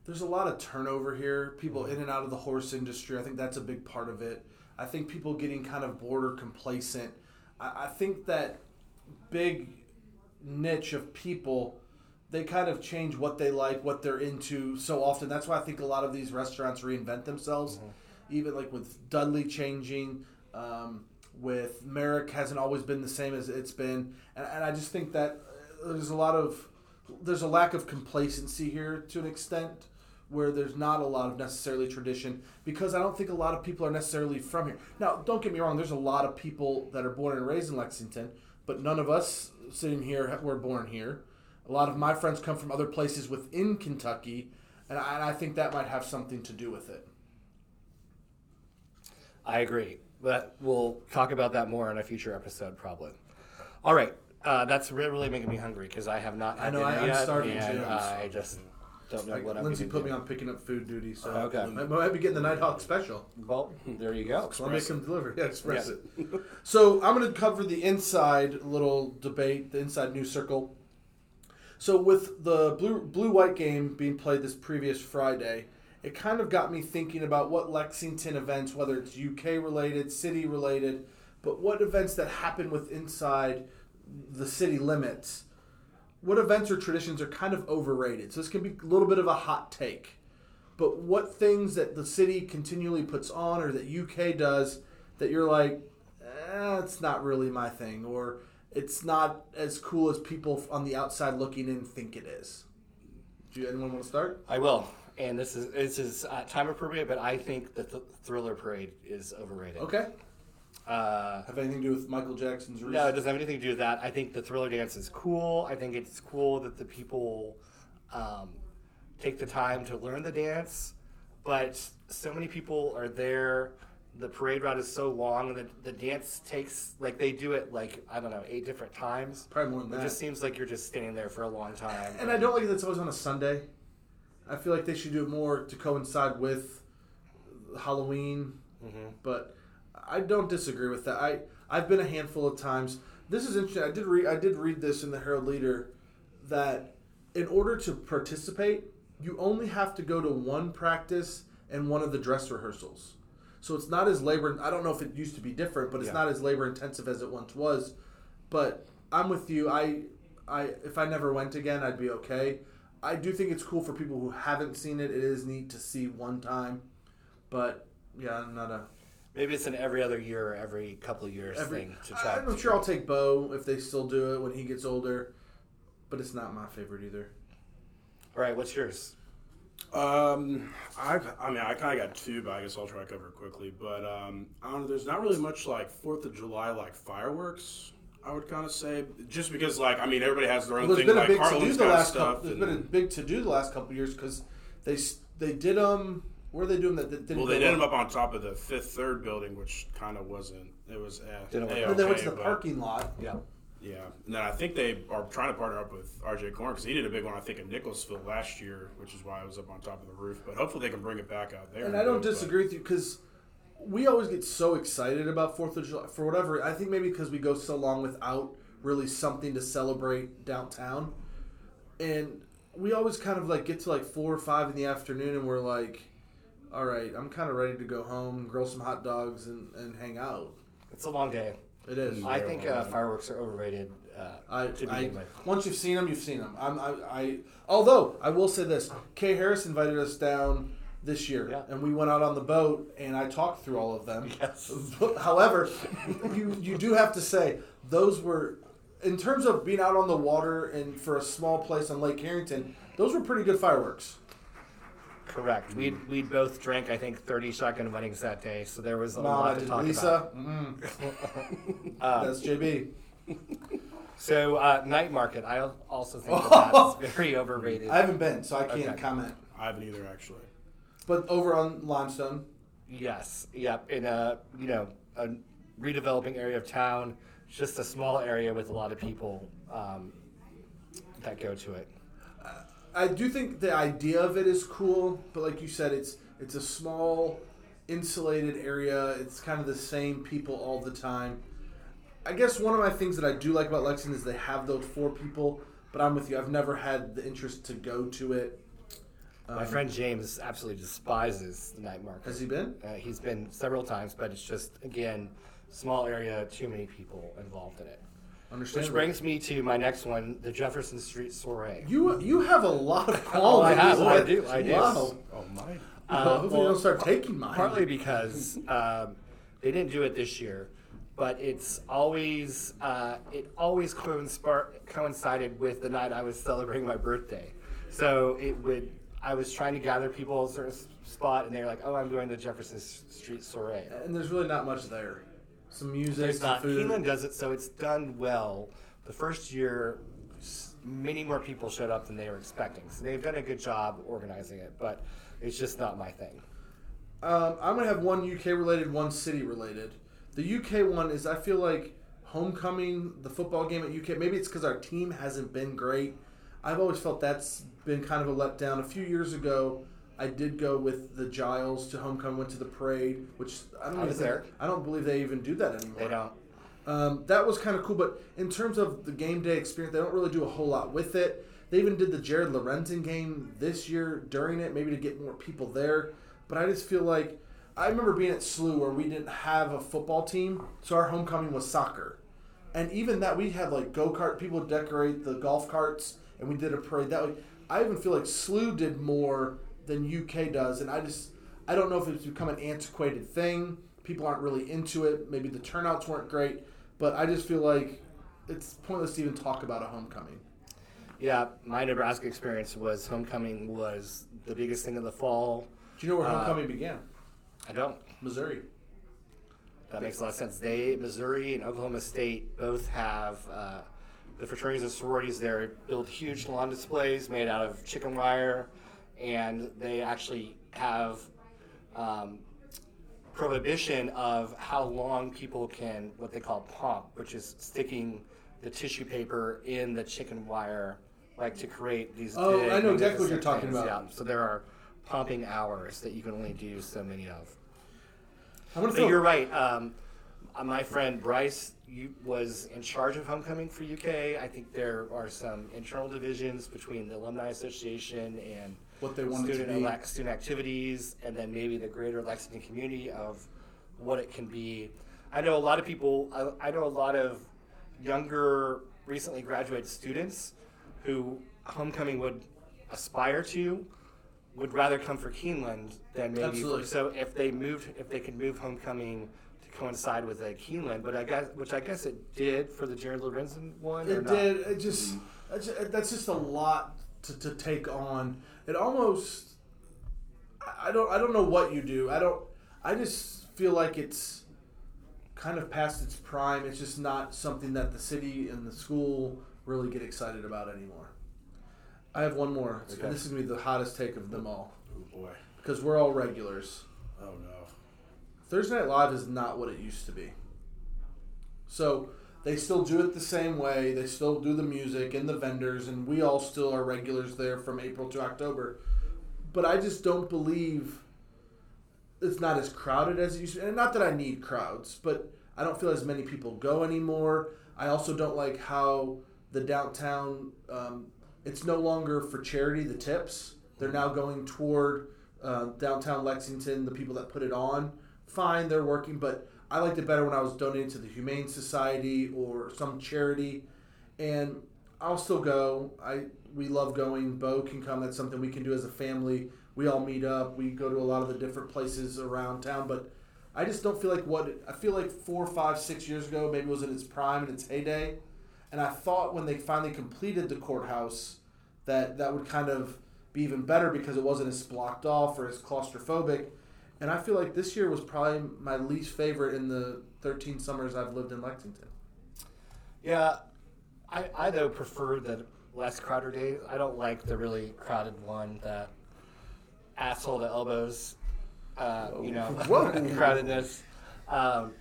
there's a lot of turnover here. People mm-hmm. in and out of the horse industry. I think that's a big part of it. I think people getting kind of bored or complacent. I, I think that big niche of people they kind of change what they like, what they're into so often. That's why I think a lot of these restaurants reinvent themselves. Even like with Dudley changing, um, with Merrick hasn't always been the same as it's been, and, and I just think that uh, there's a lot of there's a lack of complacency here to an extent where there's not a lot of necessarily tradition because I don't think a lot of people are necessarily from here. Now, don't get me wrong, there's a lot of people that are born and raised in Lexington, but none of us sitting here were born here. A lot of my friends come from other places within Kentucky, and I, and I think that might have something to do with it. I agree. But we'll talk about that more in a future episode, probably. All right. Uh, that's re- really making me hungry because I have not had I know, I- yet, starving and too. I just don't know Like, what I'm Lindsay put me on picking up food duty, so Okay. I might be getting the Nighthawk special. Well, there you go. So I'll make deliver. Yeah, express Yeah. it. so I'm going to cover the inside little debate, the inside New Circle. So with the blue blue white game being played this previous Friday, it kind of got me thinking about what Lexington events, whether it's UK related, city related, but what events that happen with inside the city limits, what events or traditions are kind of overrated. So this can be a little bit of a hot take but what things that the city continually puts on or that UK does that you're like, eh, it's not really my thing, or it's not as cool as people on the outside looking in think it is. Do you, anyone want to start? I will. And this is this is uh, time appropriate, but I think that the Thriller Parade is overrated. Okay. Uh, Have anything to do with Michael Jackson's? No, it doesn't have anything to do with that. I think the thriller dance is cool. I think it's cool that the people um, take the time to learn the dance, but so many people are there. The parade route is so long that the dance takes like they do it like I don't know eight different times. Probably more than It that. just seems like you're just standing there for a long time. And I don't like that it's always on a Sunday. I feel like they should do it more to coincide with Halloween. Mm-hmm. But I don't disagree with that. I I've been a handful of times. This is interesting. I did read I did read this in the Herald Leader that in order to participate, you only have to go to one practice and one of the dress rehearsals. So it's not as labor. I don't know if it used to be different, but it's Yeah. not as labor intensive as it once was. But I'm with you. I, I if I never went again, I'd be okay. I do think it's cool for people who haven't seen it. It is neat to see one time, but yeah, I'm not a. Maybe it's an every other year or every couple of years Every, thing to try. I'm sure I'll take Bo if they still do it when he gets older, but it's not my favorite either. All right, what's yours? Um, I've, I mean, I kind of got two, but I guess I'll try to cover it quickly. But um, I don't know. There's not really much like Fourth of July like fireworks. I would kind of say just because like I mean everybody has their own Well, there's thing. been a Like big to the got last stuff. couple. There's and- been a big to do the last couple years because they they did um where are they doing that? that didn't well, they go did them up? up on top of the Fifth Third building, which kind of wasn't. It was eh, Didn't work. And then went to the but- parking lot. Yeah. Yeah, and then I think they are trying to partner up with RJ Corman because he did a big one I think in Nicholasville last year, which is why I was up on top of the roof. But hopefully they can bring it back out there. And I don't do it, but- disagree with you because we always get so excited about Fourth of July for whatever. I think maybe because we go so long without really something to celebrate downtown. And we always kind of like get to like four or five in the afternoon, and we're like, "All right, I'm kind of ready to go home, grill some hot dogs, and, and hang out." It's a long day. It is. I think uh, fireworks are overrated. Uh, I, to I once you've seen them, you've seen them. I'm, I, I, although I will say this, Kay Harris invited us down this year, Yeah. and we went out on the boat, and I talked through all of them. Yes. However, you you do have to say those were, in terms of being out on the water and for a small place on Lake Herrington, those were pretty good fireworks. Correct. We we both drank, I think, thirty shotgun weddings that day, so there was a Mom, lot to did talk Lisa. about. Mm, Uh, that's JB. So uh, night market, I also think that that's very overrated. I haven't been, so I can't Okay. comment. I haven't either, actually. But over on Limestone, Yes, yep. In a you know a redeveloping area of town, just a small area with a lot of people um, that go to it. I do think the idea of it is cool, but like you said, it's it's a small, insulated area. It's kind of the same people all the time. I guess one of my things that I do like about Lexington is they have those four people. But I'm with you. I've never had the interest to go to it. My Um, friend James absolutely despises the night market. has he been? Uh, he's been several times, but it's just again small area, too many people involved in it. Which brings me to my next one, the Jefferson Street Soiree. you you have a lot of Oh. I have. I do. I do. Wow. Oh, my. Uh, Hopefully you well, don't start taking mine. Partly because um, they didn't do it this year, but it's always uh, it always coincided with the night I was celebrating my birthday. So it would I was trying to gather people a certain spot, and they were like, "Oh, I'm going to Jefferson Street Soiree." and there's really not much there. Some music, There's some not. food. Keeneland does it, so it's done well. The first year, s- many more people showed up than they were expecting. So they've done a good job organizing it, but it's just not my thing. Um, I'm gonna have one UK related, one city related. The UK one is I feel like homecoming, the football game at UK. Maybe it's because our team hasn't been great. I've always felt that's been kind of a letdown. A few years ago, I did go with the Giles to homecoming, went to the parade, which I don't I was there. I don't believe they even do that anymore. They don't. Um, that was kind of cool, but in terms of the game day experience, they don't really do a whole lot with it. They even did the Jared Lorenzen game this year during it, maybe to get more people there. But I just feel like I remember being at SLU where we didn't have a football team, so our homecoming was soccer. And even that, we had like go kart people decorate the golf carts, and we did a parade that way. I even feel like SLU did more than UK does, and I just I don't know if it's become an antiquated thing. People aren't really into it. Maybe the turnouts weren't great, but I just feel like it's pointless to even talk about a homecoming. Yeah, my Nebraska experience was homecoming was the biggest thing of the fall. Do you know where Uh, homecoming began? I don't. Missouri. That makes a lot of sense. They, Missouri and Oklahoma State, both have uh, the fraternities and sororities there build huge lawn displays made out of chicken wire, and they actually have um, prohibition of how long people can what they call pump, which is sticking the tissue paper in the chicken wire, like to create these. Oh, I know exactly what you're talking things. about. Yeah, so there are pumping hours that you can only do so many of. Gonna But throw. you're right. Um, uh, my friend Bryce you, was in charge of homecoming for UK. I think there are some internal divisions between the alumni association and What they want it to student be. elec- student activities, and then maybe the greater Lexington community of what it can be. I know a lot of people. I, I know a lot of younger, recently graduated students who homecoming would aspire to would rather come for Keeneland than maybe Absolutely. for, so if they moved if they could move homecoming to coincide with a Keeneland, but I guess which I guess it did for the Jared Lorenzen one. It did. It just that's, that's just a lot to, to take on. It almost I- don't I don't know what you do. I don't I just feel like it's kind of past its prime. It's just not something that the city and the school really get excited about anymore. I have one more. Okay. This is gonna be the hottest take of them all Oh, boy. because we're all regulars. Oh, no. Thursday Night Live is not what it used to be. So they still do it the same way. They still do the music and the vendors, and we all still are regulars there from April to October. But I just don't believe it's not as crowded as it used to. And not that I need crowds, but I don't feel as many people go anymore. I also don't like how the downtown. Um, it's no longer for charity. The tips they're now going toward uh, downtown Lexington. The people that put it on, fine, they're working, but I liked it better when I was donating to the Humane Society or some charity. And I'll still go. I we love going. Bo can come. That's something we can do as a family. We all meet up. We go to a lot of the different places around town. But I just don't feel like what I feel like four, five, six years ago. Maybe was in its prime and its heyday. And I thought when they finally completed the courthouse that that would kind of be even better because it wasn't as blocked off or as claustrophobic. And I feel like this year was probably my least favorite in the 13 summers I've lived in Lexington. Yeah, I, I though prefer the less crowded days. I don't like the really crowded one that asshole to elbows, uh, you know, crowdedness. Um,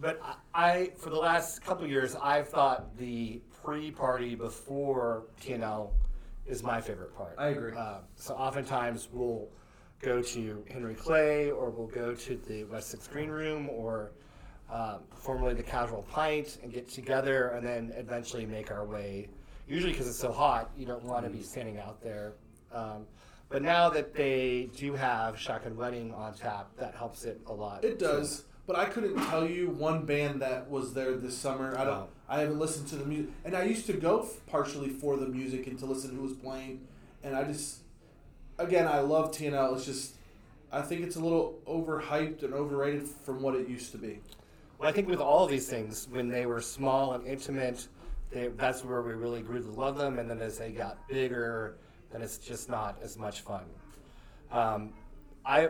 but I, for the last couple of years, I've thought the pre-party before TNL is my favorite part. I agree. Uh, so oftentimes we'll go to Henry Clay or we'll go to the West Sixth Green Room or um, formerly the Casual Pint and get together and then eventually make our way. Usually because it's so hot, you don't want to be standing out there. Um, but now that they do have Shotgun Wedding on tap, that helps it a lot. It does, but I couldn't tell you one band that was there this summer. I don't. Oh. I haven't listened to the music, and I used to go f- partially for the music and to listen to who was playing, and I just, again, I love TNL. It's just, I think it's a little overhyped and overrated from what it used to be. Well, I think with all these things, when they were small and intimate, they, that's where we really grew to love them. And then as they got bigger, then it's just not as much fun. Um, I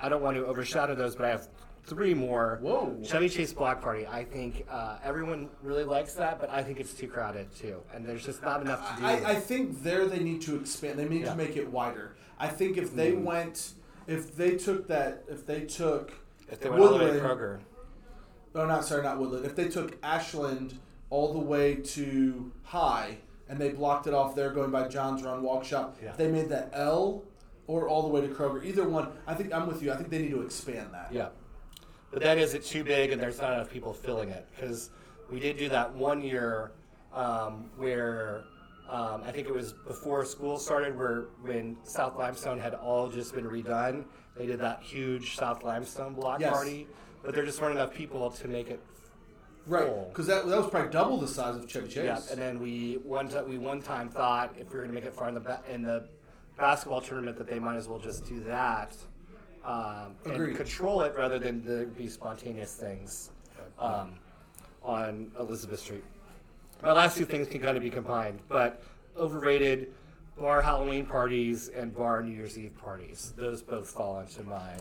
I don't want to overshadow those, but I have three more. Whoa. Chevy Chase Block Party. I think uh, everyone really likes that, but I think it's too crowded too, and there's just not enough to do. I, I think there they need to expand. They need Yeah. to make it wider. I think if they went, if they took that, if they took if they went all the way to Woodland- Kroger. No, not sorry, not Woodland. If they took Ashland all the way to High and they blocked it off there going by John's Run Walk Shop, Yeah. if they made that L or all the way to Kroger, either one, I think I'm with you. I think they need to expand that. Yeah. But then is it too big and there's not enough people filling it? Because we did do that one year um, where um, I think it was before school started, where when South Limestone had all just been redone, they did that huge South Limestone block Yes. party. But there just weren't enough people to make it Right, because that, that was probably double the size of Chevy Chase. Yeah, and then we one time we one time thought if we were going to make it far in the ba- in the basketball tournament that they might as well just do that um, and Agreed. control it rather than there be spontaneous things um, on Elizabeth Street. My last two things can kind of be combined, but overrated bar Halloween parties and bar New Year's Eve parties. Those both fall into my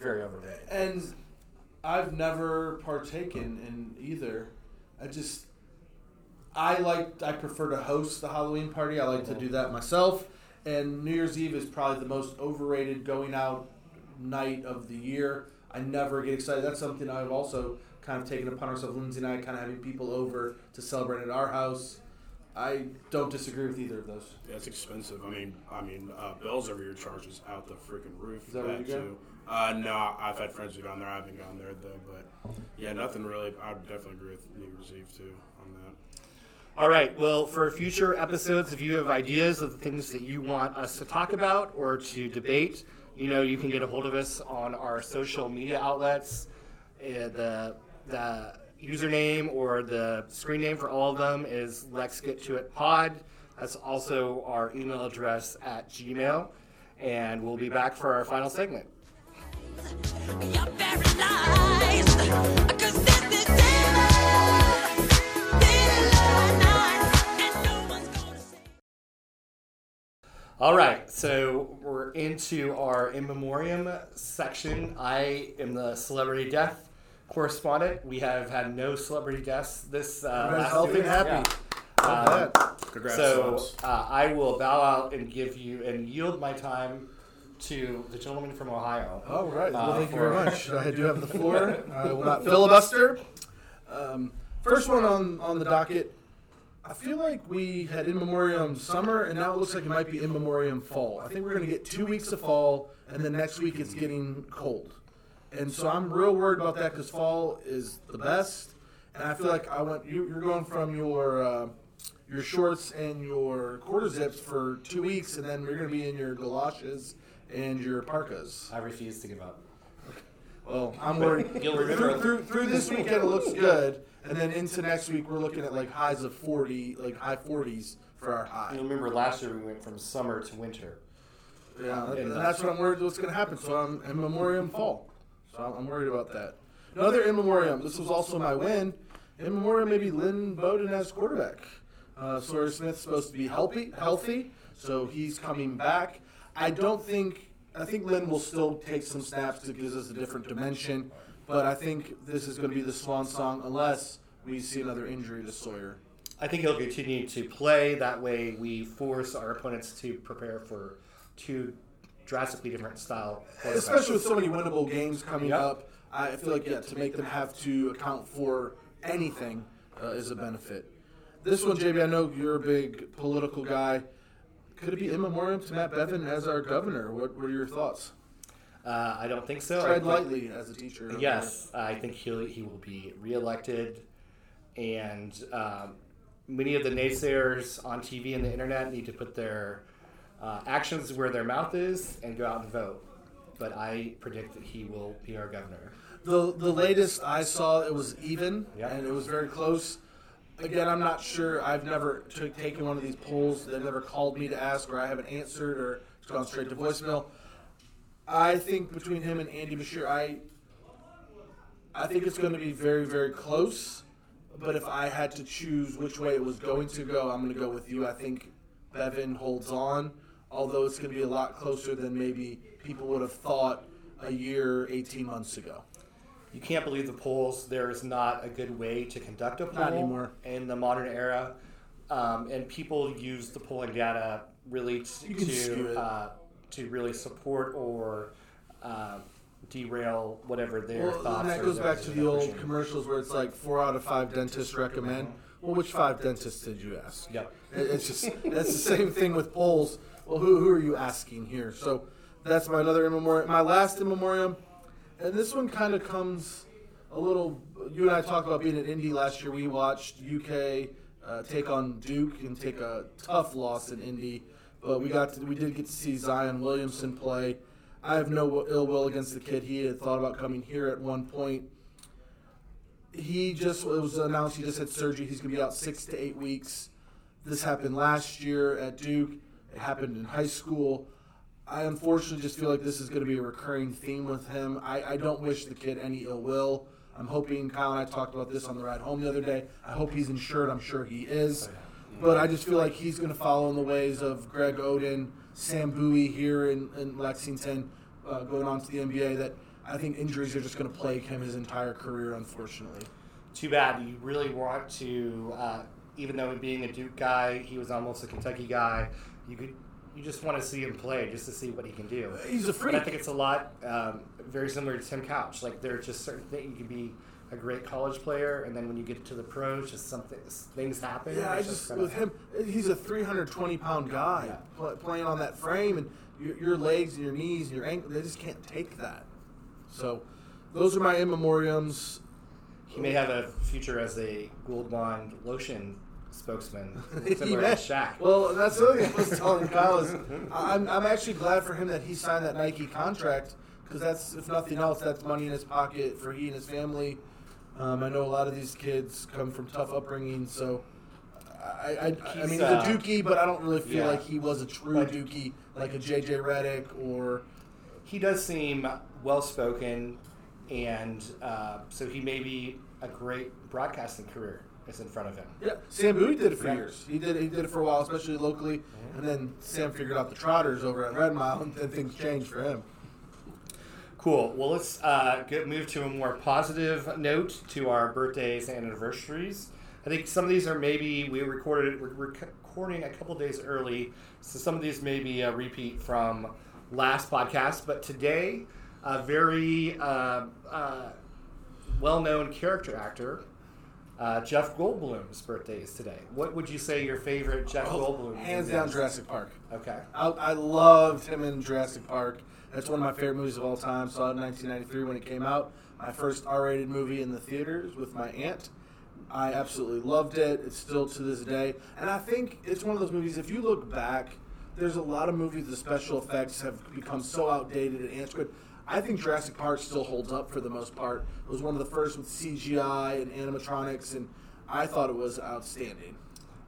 very overrated. And I've never partaken in either. I just I like I prefer to host the Halloween party. I like to do that myself. And New Year's Eve is probably the most overrated going out night of the year. I never get excited. That's something I've also kind of taken upon ourselves. Lindsay and I kind of having people over to celebrate at our house. I don't disagree with either of those. Yeah, it's expensive. I mean, I mean, uh, Bell's over here charges out the freaking roof. Is that for where you go? too. Uh, no, I've had friends who've gone there. I haven't gone there though, but yeah, nothing really. I would definitely agree with New Year's Eve too on that. All right. Well, for future episodes, if you have ideas of the things that you want us to talk about or to debate, you know, you can get a hold of us on our social media outlets. Uh, the the username or the screen name for all of them is Lex Get To It Pod. That's also our email address at Gmail. And we'll be back for our final segment. You're paralyzed. 'Cause this is daylight. Daylight night. And no one's gonna say. All right, so into our in memoriam section. I am the celebrity death correspondent. We have had no celebrity deaths this uh, last healthy happy. Yeah. Bad. Congrats, So uh, I will bow out and give you and yield my time to the gentleman from Ohio. All right. Well, Uh, thank you very much. I do have the floor. I will not filibuster. Um, first one on, on the docket. I feel like we had in memoriam summer, and now it looks like it might be in memoriam fall. I think we're going to get two weeks of fall, and then next week it's getting cold. And so I'm real worried about that because fall is the best. and I feel like I went. You, you're going from your uh, your shorts and your quarter zips for two weeks, and then you're going to be in your galoshes and your parkas. I refuse to give up. Well, I'm worried. You'll through, through, through this weekend, it looks good, and then into next week, we're looking at like highs of 40, like high 40s for our high. You remember last year we went from summer to winter. Yeah, and that's what I'm worried what's going to happen. So I'm in memoriam fall. So I'm- I'm worried about that. Another in memoriam. This was also my win. In memoriam, maybe Lynn Bowden as quarterback. Uh, Sawyer Smith's supposed to be healthy, healthy, so he's coming back. I don't think. I think Lynn will still take some snaps to give us a different dimension, but I think this is going to be the swan song unless we see another injury to Sawyer. I think he'll continue to play. That way, we force our opponents to prepare for two drastically different style especially with so many winnable games coming Yep. up. I feel like yeah, to make them have to account for anything uh, is a benefit. This one, JB, I know you're a big political guy. Could it be in memoriam to Matt Bevin as our governor? What What are your thoughts? Uh, I don't think so. Tread lightly as a teacher. Yes, I think he'll, he will be reelected, and um, many of the naysayers on TV and the internet need to put their uh, actions where their mouth is and go out and vote. But I predict that he will be our governor. The the latest I saw, it was even, Yeah. and it was very close. Again, I'm not sure. I've never took, taken one of these polls. They've never called me to ask, or I haven't answered, or it's gone straight to voicemail. I think between him and Andy Beshear, I I think it's going to be very, very close. But if I had to choose which way it was going to go, I'm going to go with you. I think Bevin holds on, although it's going to be a lot closer than maybe people would have thought a year, 18 months ago. You can't believe the polls. There is not a good way to conduct a poll anymore. in the modern era, um, and people use the polling data really t- You can skew to uh, to really support or um derail whatever their Well, thoughts. and that goes back to the old commercials where it's like four out of five dentists recommend. Well, which five dentists did you ask? Yep. It- It's just that's the same thing with polls. Well, who, who are you asking here? So that's my another in memoriam. My last in memoriam, and this one kind of comes a little. You and I talked about being at Indy last year. We watched UK uh, take on Duke and take a tough loss in Indy, but we got to, we did get to see Zion Williamson play. I have no ill will against the kid. He had thought about coming here at one point he just was announced he just had surgery. He's gonna be out six to eight weeks. This happened last year at Duke. It happened in high school. I unfortunately just feel like this is going to be a recurring theme with him. I, I don't wish the kid any ill will. I'm hoping Kyle and I talked about this on the ride home the other day. I hope he's insured. I'm sure he is. But I just feel like he's going to follow in the ways of Greg Oden, Sam Bowie here in, in Lexington, uh, going on to the NBA. That I think injuries are just going to plague him his entire career, unfortunately. Too bad. You really want to, uh, even though being a Duke guy, he was almost a Kentucky guy. You could, you just want to see him play just to see what he can do. He's a But I think it's a lot um, very similar to Tim Couch. Like there are just certain things you can be a great college player, and then when you get to the pros, just something things happen. Yeah, I It's just with him, he's a 320 pound guy Yeah. pl- playing on that frame, and your, your legs and your knees and your ankle, they just can't take that. So, those are my in memoriams. He may have a future as a Gold Bond lotion spokesman, similar to Shaq. Well, that's the other thing I was telling Kyle is I'm, I'm actually glad for him that he signed that Nike contract because that's, if nothing else, that's money in his pocket for he and his family. Um, I know a lot of these kids come from tough upbringing, so I, I, I mean, he's a uh, Dookie, but I don't really feel yeah. like he was a true Like- Dookie, like a JJ Redick or. he does seem well spoken, and uh, so he may be a great broadcasting career is in front of him. Yeah, Sam Bowie did it for Yeah. years. He did he did it for a while, especially locally, and then Sam figured out the Trotters over at Red Mile, and then things changed for him. Cool. Well, let's uh, get move to a more positive note to our birthdays and anniversaries. I think some of these are maybe we recorded we're recording a couple days early, so some of these may be a repeat from last podcast. But today, a very uh, uh, well-known character actor. Uh, Jeff Goldblum's birthday is today. What would you say your favorite Jeff Goldblum? Oh, Hands down, Jurassic Park. Okay. I, I loved him in Jurassic Park. That's one of my favorite movies of all time. Saw it in 1993 when it came out. My first R-rated movie in the theaters with my aunt, I absolutely loved it. It's still to this day, and I think it's one of those movies. If you look back, there's a lot of movies the special effects have become so outdated and antiquated. I think Jurassic Park still holds up for the most part. It was one of the first with CGI and animatronics, and I thought it was outstanding.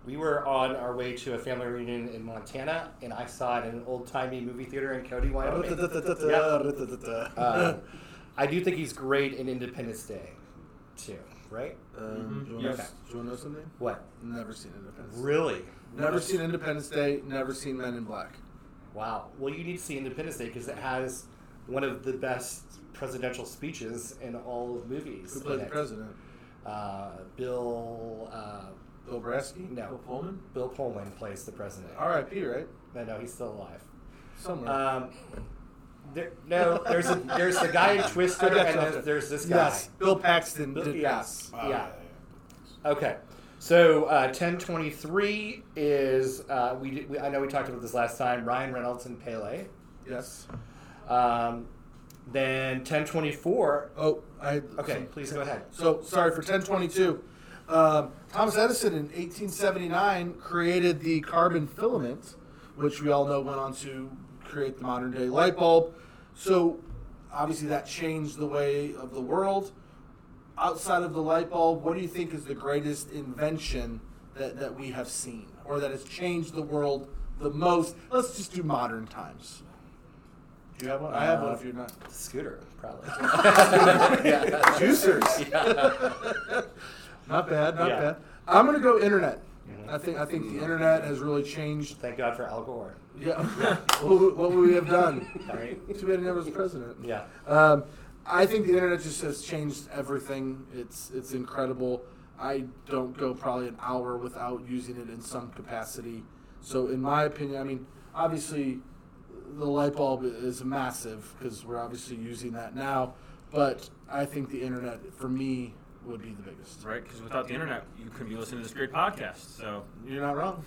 We were on our way to a family reunion in Montana, and I saw it in an old timey movie theater in Cody, Wyoming. Uh, I do think he's great in Independence Day, too. Right? Um, do, you Yeah. want to, do you want to know something? What? Never seen Independence. Really? Never seen Independence Day. Never seen Men in Black. Wow. Well, you need to see Independence Day because it has one of the best presidential speeches in all of movies. Who played the president? Uh, Bill. Uh, Bill Brasky. no. Bill Pullman? Bill Pullman plays the president. R.I.P. Right? No, no, he's still alive. Somewhere. Um, there, no, there's a there's the guy in Twister, and then there's this guy. yes, Bill Paxton Bill- did yes. pass. Oh, Yeah. Okay. So uh, 1023 is uh, we, we I know we talked about this last time. Ryan Reynolds and Pele. Yes. Um, then 1024. Oh, I. Okay, so- please go ahead. So sorry for 1022. Um, Thomas Edison in 1879 created the carbon filament, which we all know went on to create the modern day light bulb. So obviously that changed the way of the world. Outside of the light bulb, what do you think is the greatest invention that, that we have seen or that has changed the world the most? Let's just do modern times. Do you have one? I have one if you're not. Uh, Scooter, probably. Juicers. Not bad, not Yeah. bad. I'm gonna go internet. I think I think the internet has really changed. Thank God for Al Gore. Yeah, what, would- what would we have done? Right? Too bad he never was president. Yeah. Um, I think the internet just has changed everything. It's it's incredible. I don't go probably an hour without using it in some capacity. So in my opinion, I mean, obviously, the light bulb is massive because we're obviously using that now. But I think the internet, for me, would be the biggest. Right? Because without the internet, you couldn't be listening to this great podcast. So You're not wrong.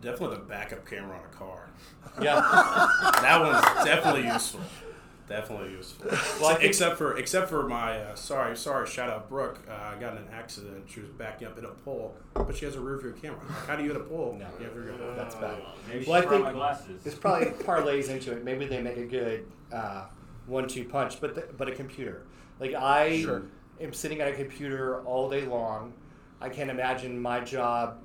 Definitely the backup camera on a car. Yeah. That one's definitely useful. Definitely useful. Well, except for except for my uh, sorry sorry shout out Brooke. Uh, I got in an accident. She was backing up in a pole, but she has a rear view camera. Like, how do you hit a pole? No. You have rear. That's bad. maybe Well, I think my glasses. This probably parlays into it. Maybe they make a good uh, one-two punch, but the, but a computer. Like I Sure. Am sitting at a computer all day long. I can't imagine my job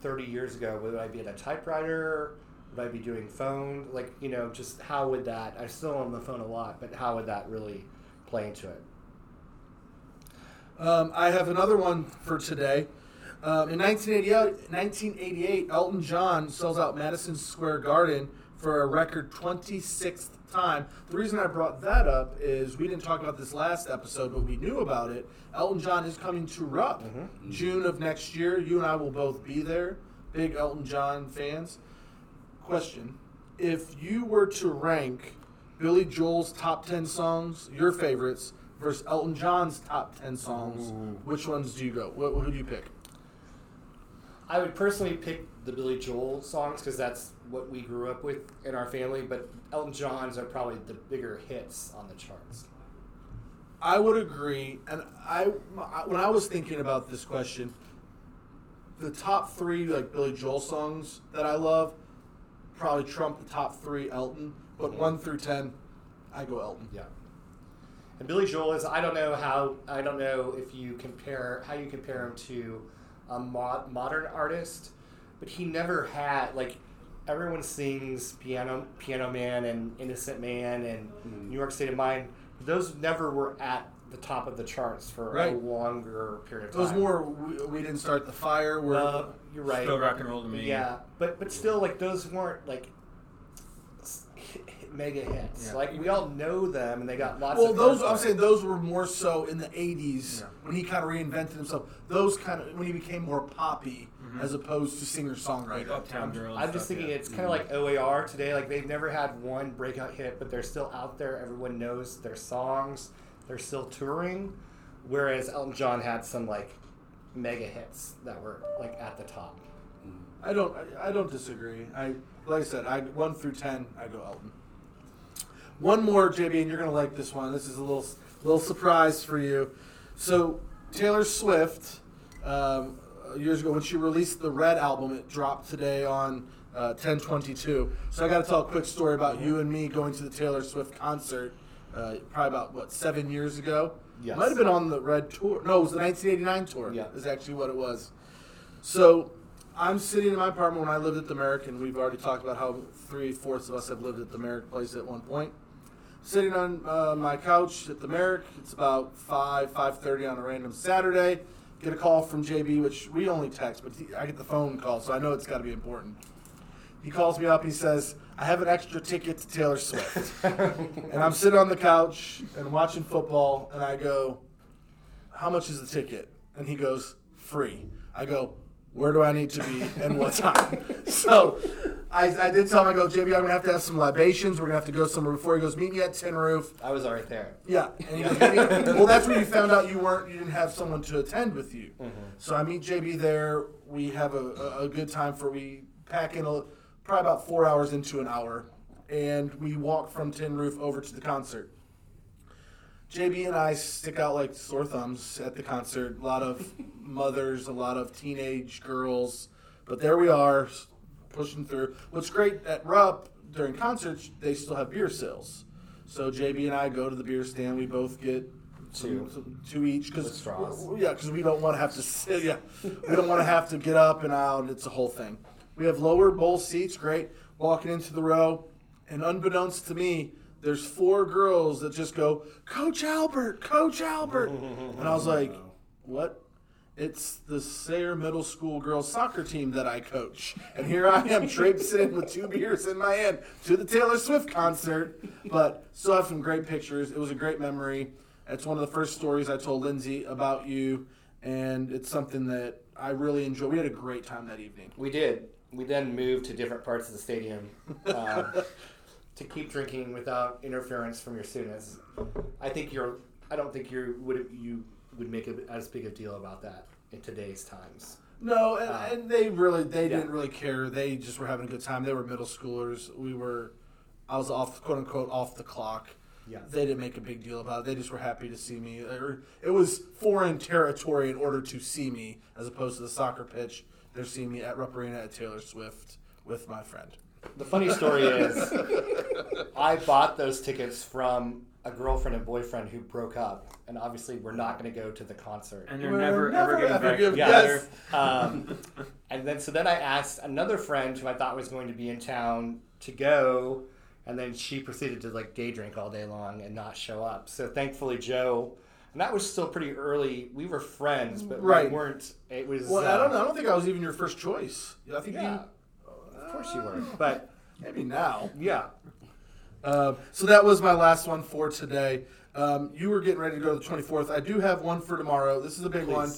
30 years ago. Would I be at a typewriter? Would I be doing phone? Like you know, just how would that? I'm still on the phone a lot, but how would that really play into it? Um, I have another one for today. Um, in 1988, 1988, Elton John sells out Madison Square Garden for a record 26th time. The reason I brought that up is we didn't talk about this last episode, but we knew about it. Elton John is coming to Rupp mm-hmm. June of next year. You and I will both be there. Big Elton John fans. Question If you were to rank Billy Joel's top 10 songs, your favorites, versus Elton John's top 10 songs, which ones do you go? What, who do you pick? I would personally pick the Billy Joel songs because that's what we grew up with in our family. But Elton John's are probably the bigger hits on the charts. I would agree. And I, when I was thinking about this question, the top three like Billy Joel songs that I love probably trump the top three Elton. But mm-hmm. one through ten, I go Elton. Yeah. And Billy Joel is I don't know how I don't know if you compare how you compare him to a mo- modern artist, but he never had like everyone sings Piano Piano Man and Innocent Man and New York State of Mind. Those never were at the top of the charts for a longer period of time. Those more we, we didn't start the fire. Where Uh, you're right. Still rock and roll to me. Yeah, but but still, like those weren't like s- hit- hit- mega hits. Yeah. Like we all know them, and they got lots. well, of those. I'm saying those were more so in the '80s Yeah. when he kind of reinvented himself. Those kind of when he became more poppy mm-hmm. as opposed to singer Like songwriter. Uptown Girl. and I'm just thinking yeah. it's kind of mm-hmm. like OAR today. Like they've never had one breakout hit, but they're still out there. Everyone knows their songs. They're still touring. Whereas Elton John had some like mega hits that were like at the top. I don't. I, I don't disagree. I like I said. I one through ten. I go Elton. One more, JB, and you're gonna like this one. This is a little little surprise for you. So Taylor Swift um, years ago when she released the Red album. It dropped today on uh, 1022. So I got to tell a quick story about you and me going to the Taylor Swift concert. Uh, probably about what seven years ago. Yes. Might have been on the Red tour. No, it was the 1989 tour. Yeah. is actually what it was. So I'm sitting in my apartment when I lived at the Merrick, and we've already talked about how three fourths of us have lived at the Merrick place at one point. Sitting on uh, my couch at the Merrick, it's about five five thirty on a random Saturday. Get a call from JB, which we only text, but he, I get the phone call, so I know it's got to be important. He calls me up. He says, "I have an extra ticket to Taylor Swift," and I'm sitting on the couch and watching football, and I go, how much is the ticket? And he goes, free. I go, where do I need to be and what time? so I, I did tell him, I go, JB, I'm going to have to have some libations. We're going to have to go somewhere before. He goes, meet me at Tin Roof. I was already there. Yeah. And he goes, "Meet me-" well, that's when you found out you weren't, you didn't have someone to attend with you. Mm-hmm. So I meet JB there. We have a, a, a good time for, we pack in a, probably about four hours into an hour. And we walk from Tin Roof over to the concert. JB and I stick out like sore thumbs at the concert. A lot of mothers, a lot of teenage girls, but there we are, pushing through. What's great at Rupp during concerts, they still have beer sales. So JB and I go to the beer stand. We both get Two. some, some, two each because yeah, because we don't want to have to sit. Yeah, we don't want to have to get up and out. It's a whole thing. We have lower bowl seats. Great. Walking into the row, and unbeknownst to me, there's four girls that just go, Coach Albert, Coach Albert, and I was like, what? It's the Sayre Middle School girls soccer team that I coach. And here I am traipsing with two beers in my hand to the Taylor Swift concert. But still have some great pictures. It was a great memory. It's one of the first stories I told Lindsay about you. And it's something that I really enjoy. We had a great time that evening. We did. We then moved to different parts of the stadium um, to keep drinking without interference from your students. I think you're. I don't think you would you would make a, as big a deal about that in today's times. No, and, Uh, and they really they yeah. didn't really care. They just were having a good time. They were middle schoolers. We were, I was off quote unquote off the clock. Yeah. They didn't make a big deal about it. They just were happy to see me. It was foreign territory in order to see me, as opposed to the soccer pitch. They're seeing me at Rupp Arena at Taylor Swift with my friend. The funny story is, I bought those tickets from a girlfriend and boyfriend who broke up, and obviously we're not going to go to the concert. And they're never, never ever getting ever back give- together. yes. Um, and then so then I asked another friend who I thought was going to be in town to go, and then she proceeded to like day drink all day long and not show up. So thankfully Joe, and that was still pretty early. We were friends, but Right. we weren't. It was. Well, uh, I don't know. I don't think I was even your first choice. I think Yeah, you, of course you were, but maybe now. yeah. Um, so that was my last one for today. Um, you were getting ready to go to the 24th. I do have one for tomorrow. This is a big one.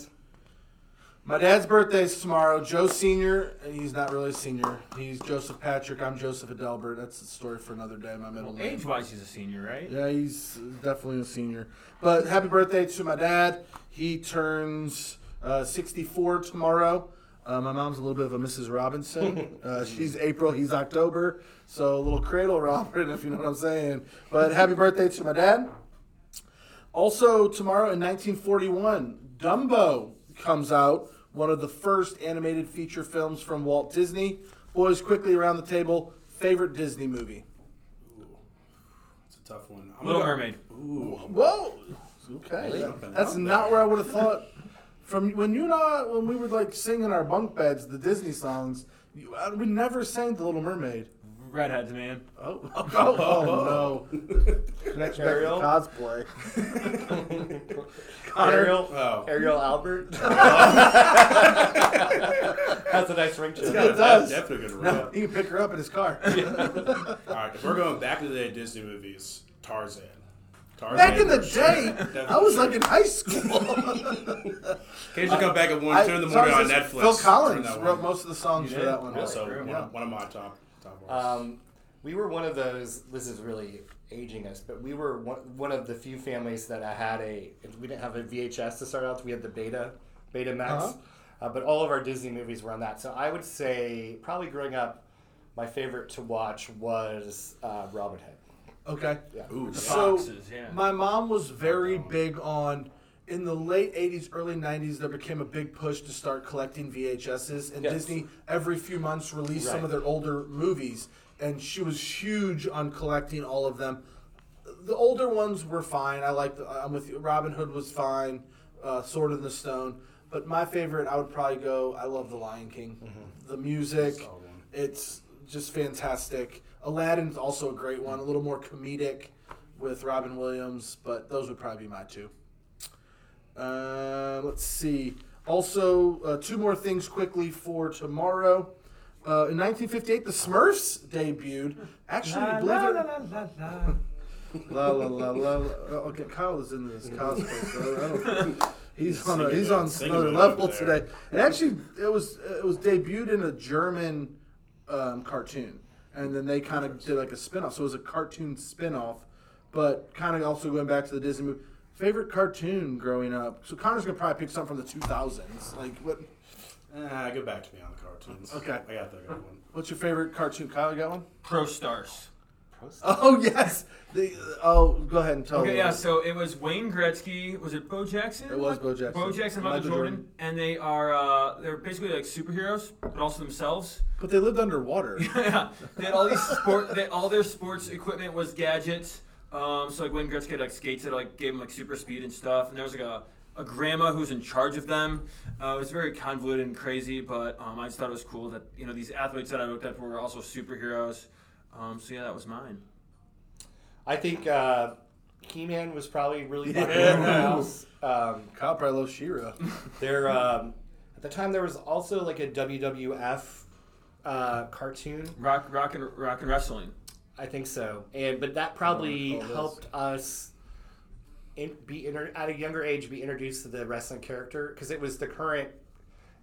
My dad's birthday is tomorrow. Joe Senior, and he's not really a senior. He's Joseph Patrick. I'm Joseph Adelbert. That's the story for another day. My middle name. Age wise, he's a senior, right? Yeah, he's definitely a senior. But happy birthday to my dad. He turns uh, 64 tomorrow. Uh, my mom's a little bit of a Mrs. Robinson. Uh, she's April, he's October. So a little cradle robber, if you know what I'm saying. But happy birthday to my dad. Also, tomorrow in 1941, Dumbo comes out, one of the first animated feature films from Walt Disney. Boys, quickly around the table, favorite Disney movie? It's a tough one. I'm Little gonna go- Mermaid. Ooh. Whoa. Okay. That's not where I would have thought. From when you and I, when we were like singing our bunk beds, the Disney songs, you, uh, we never sang The Little Mermaid. Redheads, man. Oh, oh, oh, no. Connection back to Ariel? cosplay. Ariel, Oh. Ariel Albert. That's a nice ring to It it. does. That's definitely a good No, run. he can pick her up in his car. All right, if we're going back to the Disney movies. Tarzan. Tarzan Back in the day, I was like in high school. Occasionally come back at one, I- two in the morning on Netflix. Phil Collins wrote most of the songs for that one. Also, Really? one, Yeah. of, one of my top top ones. Um, we were one of those. This is really aging us, but we were one, one of the few families that I had a. We didn't have a VHS to start out. with. We had the Beta, Beta Max, Uh-huh. uh, but all of our Disney movies were on that. So I would say probably growing up, my favorite to watch was uh, Robin Hood. Okay. Yeah. Ooh, So Foxes, yeah. my mom was very big on in the late 80s, early 90s, there became a big push to start collecting VHSs, and Yes. Disney every few months released some of their older movies, and she was huge on collecting all of them. The older ones were fine. I like. I'm with you. Robin Hood was fine. Uh, Sword in the Stone. But my favorite, I would probably go. I love The Lion King. The music, it's just fantastic. Aladdin's also a great one. A little more comedic with Robin Williams, but those would probably be my two. Uh, let's see. Also, uh, two more things quickly for tomorrow. Uh, in 1958, the Smurfs debuted. Actually, believe it. La la la la. la. Okay, Kyle is in this cosplay, so I don't. He's on a, he's on another level today. And actually, it was it was debuted in a German um, cartoon, and then they kind of did like a spin off. So it was a cartoon spin off, but kind of also going back to the Disney movie. Favorite cartoon growing up. So Connor's gonna probably pick something from the 2000s. Like what? Ah, go back to me on the cartoons. Okay. I got that good one. What's your favorite cartoon? Kyle, you got one? Pro Stars. Oh yes. The, oh, go ahead and tell. Okay, me. yeah. So it was Wayne Gretzky. Was it Bo Jackson? It was Bo Jackson. Bo Jackson, Michael, Michael Jordan. Jordan. and they are uh, they're basically like superheroes, but also themselves. But they lived underwater. yeah, they had all these sport. They, all their sports equipment was gadgets. Um, so like Wayne Gretzky had like skates that like gave him like super speed and stuff. And there was like a, a grandma who's in charge of them. Uh, it was very convoluted and crazy, but um, I just thought it was cool that you know these athletes that I looked at were also superheroes. Um, so yeah, that was mine. I think uh, He-Man was probably really popular in my house. Um, Kyle probably loves She-Ra. there, um, at the time, there was also like a WWF uh, cartoon. Rock, rock and rock and wrestling. I think so, and but that probably Oh, helped us in, be inter- at a younger age be introduced to the wrestling character because it was the current.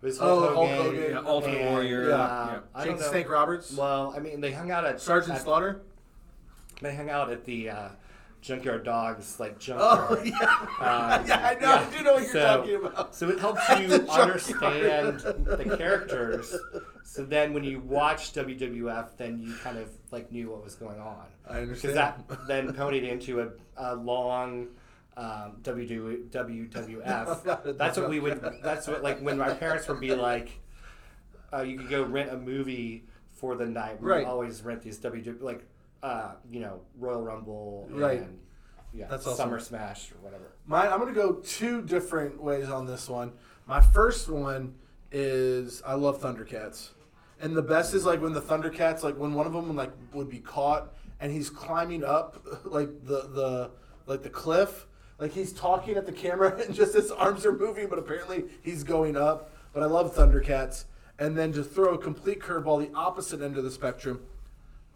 It was Hulk Oh, Hulk Hogan, Hogan. Yeah, Ultimate and, Warrior. Yeah. Yeah. I Jake don't. Snake Roberts. Well, I mean, they hung out at Sergeant at- Slaughter. They hung out at the uh, Junkyard Dogs like Oh junkyard. yeah. Uh, yeah, I know. I do know what you're So- talking about. So it helps you understand the characters. So then when you watch WWF, then you kind of like knew what was going on. I understand. Because that then ponied into a, a long um, WW, WWF. That's what we would. That's what like when my parents would be like, uh, you could go rent a movie for the night. We Right. would always rent these WW like uh, you know Royal Rumble Right. and yeah That's awesome. Summer Smash or whatever. Mine, I'm going to go two different ways on this one. My first one is I love Thundercats, and the best is like when the Thundercats, like when one of them like would be caught and he's climbing up like the the like the cliff, like he's talking at the camera and just his arms are moving, but apparently he's going up. But I love Thundercats, and then to throw a complete curveball, the opposite end of the spectrum.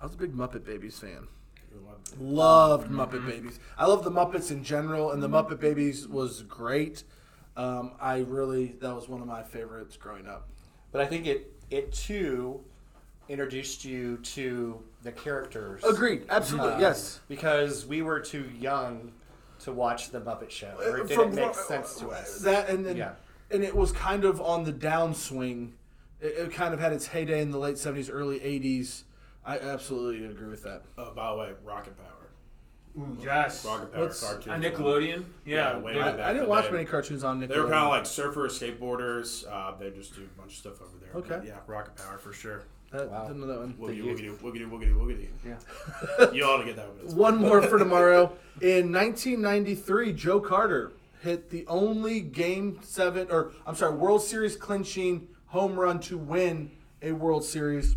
I was a big Muppet Babies fan. Loved Muppet Babies. I love the Muppets in general, and the Muppet Babies was great. Um, I really that was one of my favorites growing up. But I think it it too introduced you to the characters. Agreed, absolutely, Uh, yes. Because we were too young to watch the Muppet Show, or it From- didn't make sense to us. That and then, Yeah. and it was kind of on the downswing. It, it kind of had its heyday in the late seventies, early eighties. I absolutely agree with that. Uh, by the way, Rocket Power. Ooh, yes. Rocket Power What's- cartoon. On Nickelodeon. Yeah. Yeah, way they- back. I, I didn't watch the many cartoons on Nickelodeon. They were kind of like surfer skateboarders. Uh, they just do a bunch of stuff over there. Okay. But yeah, Rocket Power for sure. That, Wow. didn't know that one. Woogity, youth. woogity, woogity, woogity, woogity. Yeah. You ought to get that one. One more for tomorrow. In 1993, Joe Carter hit the only Game Seven, or I'm sorry, World Series clinching home run to win a World Series.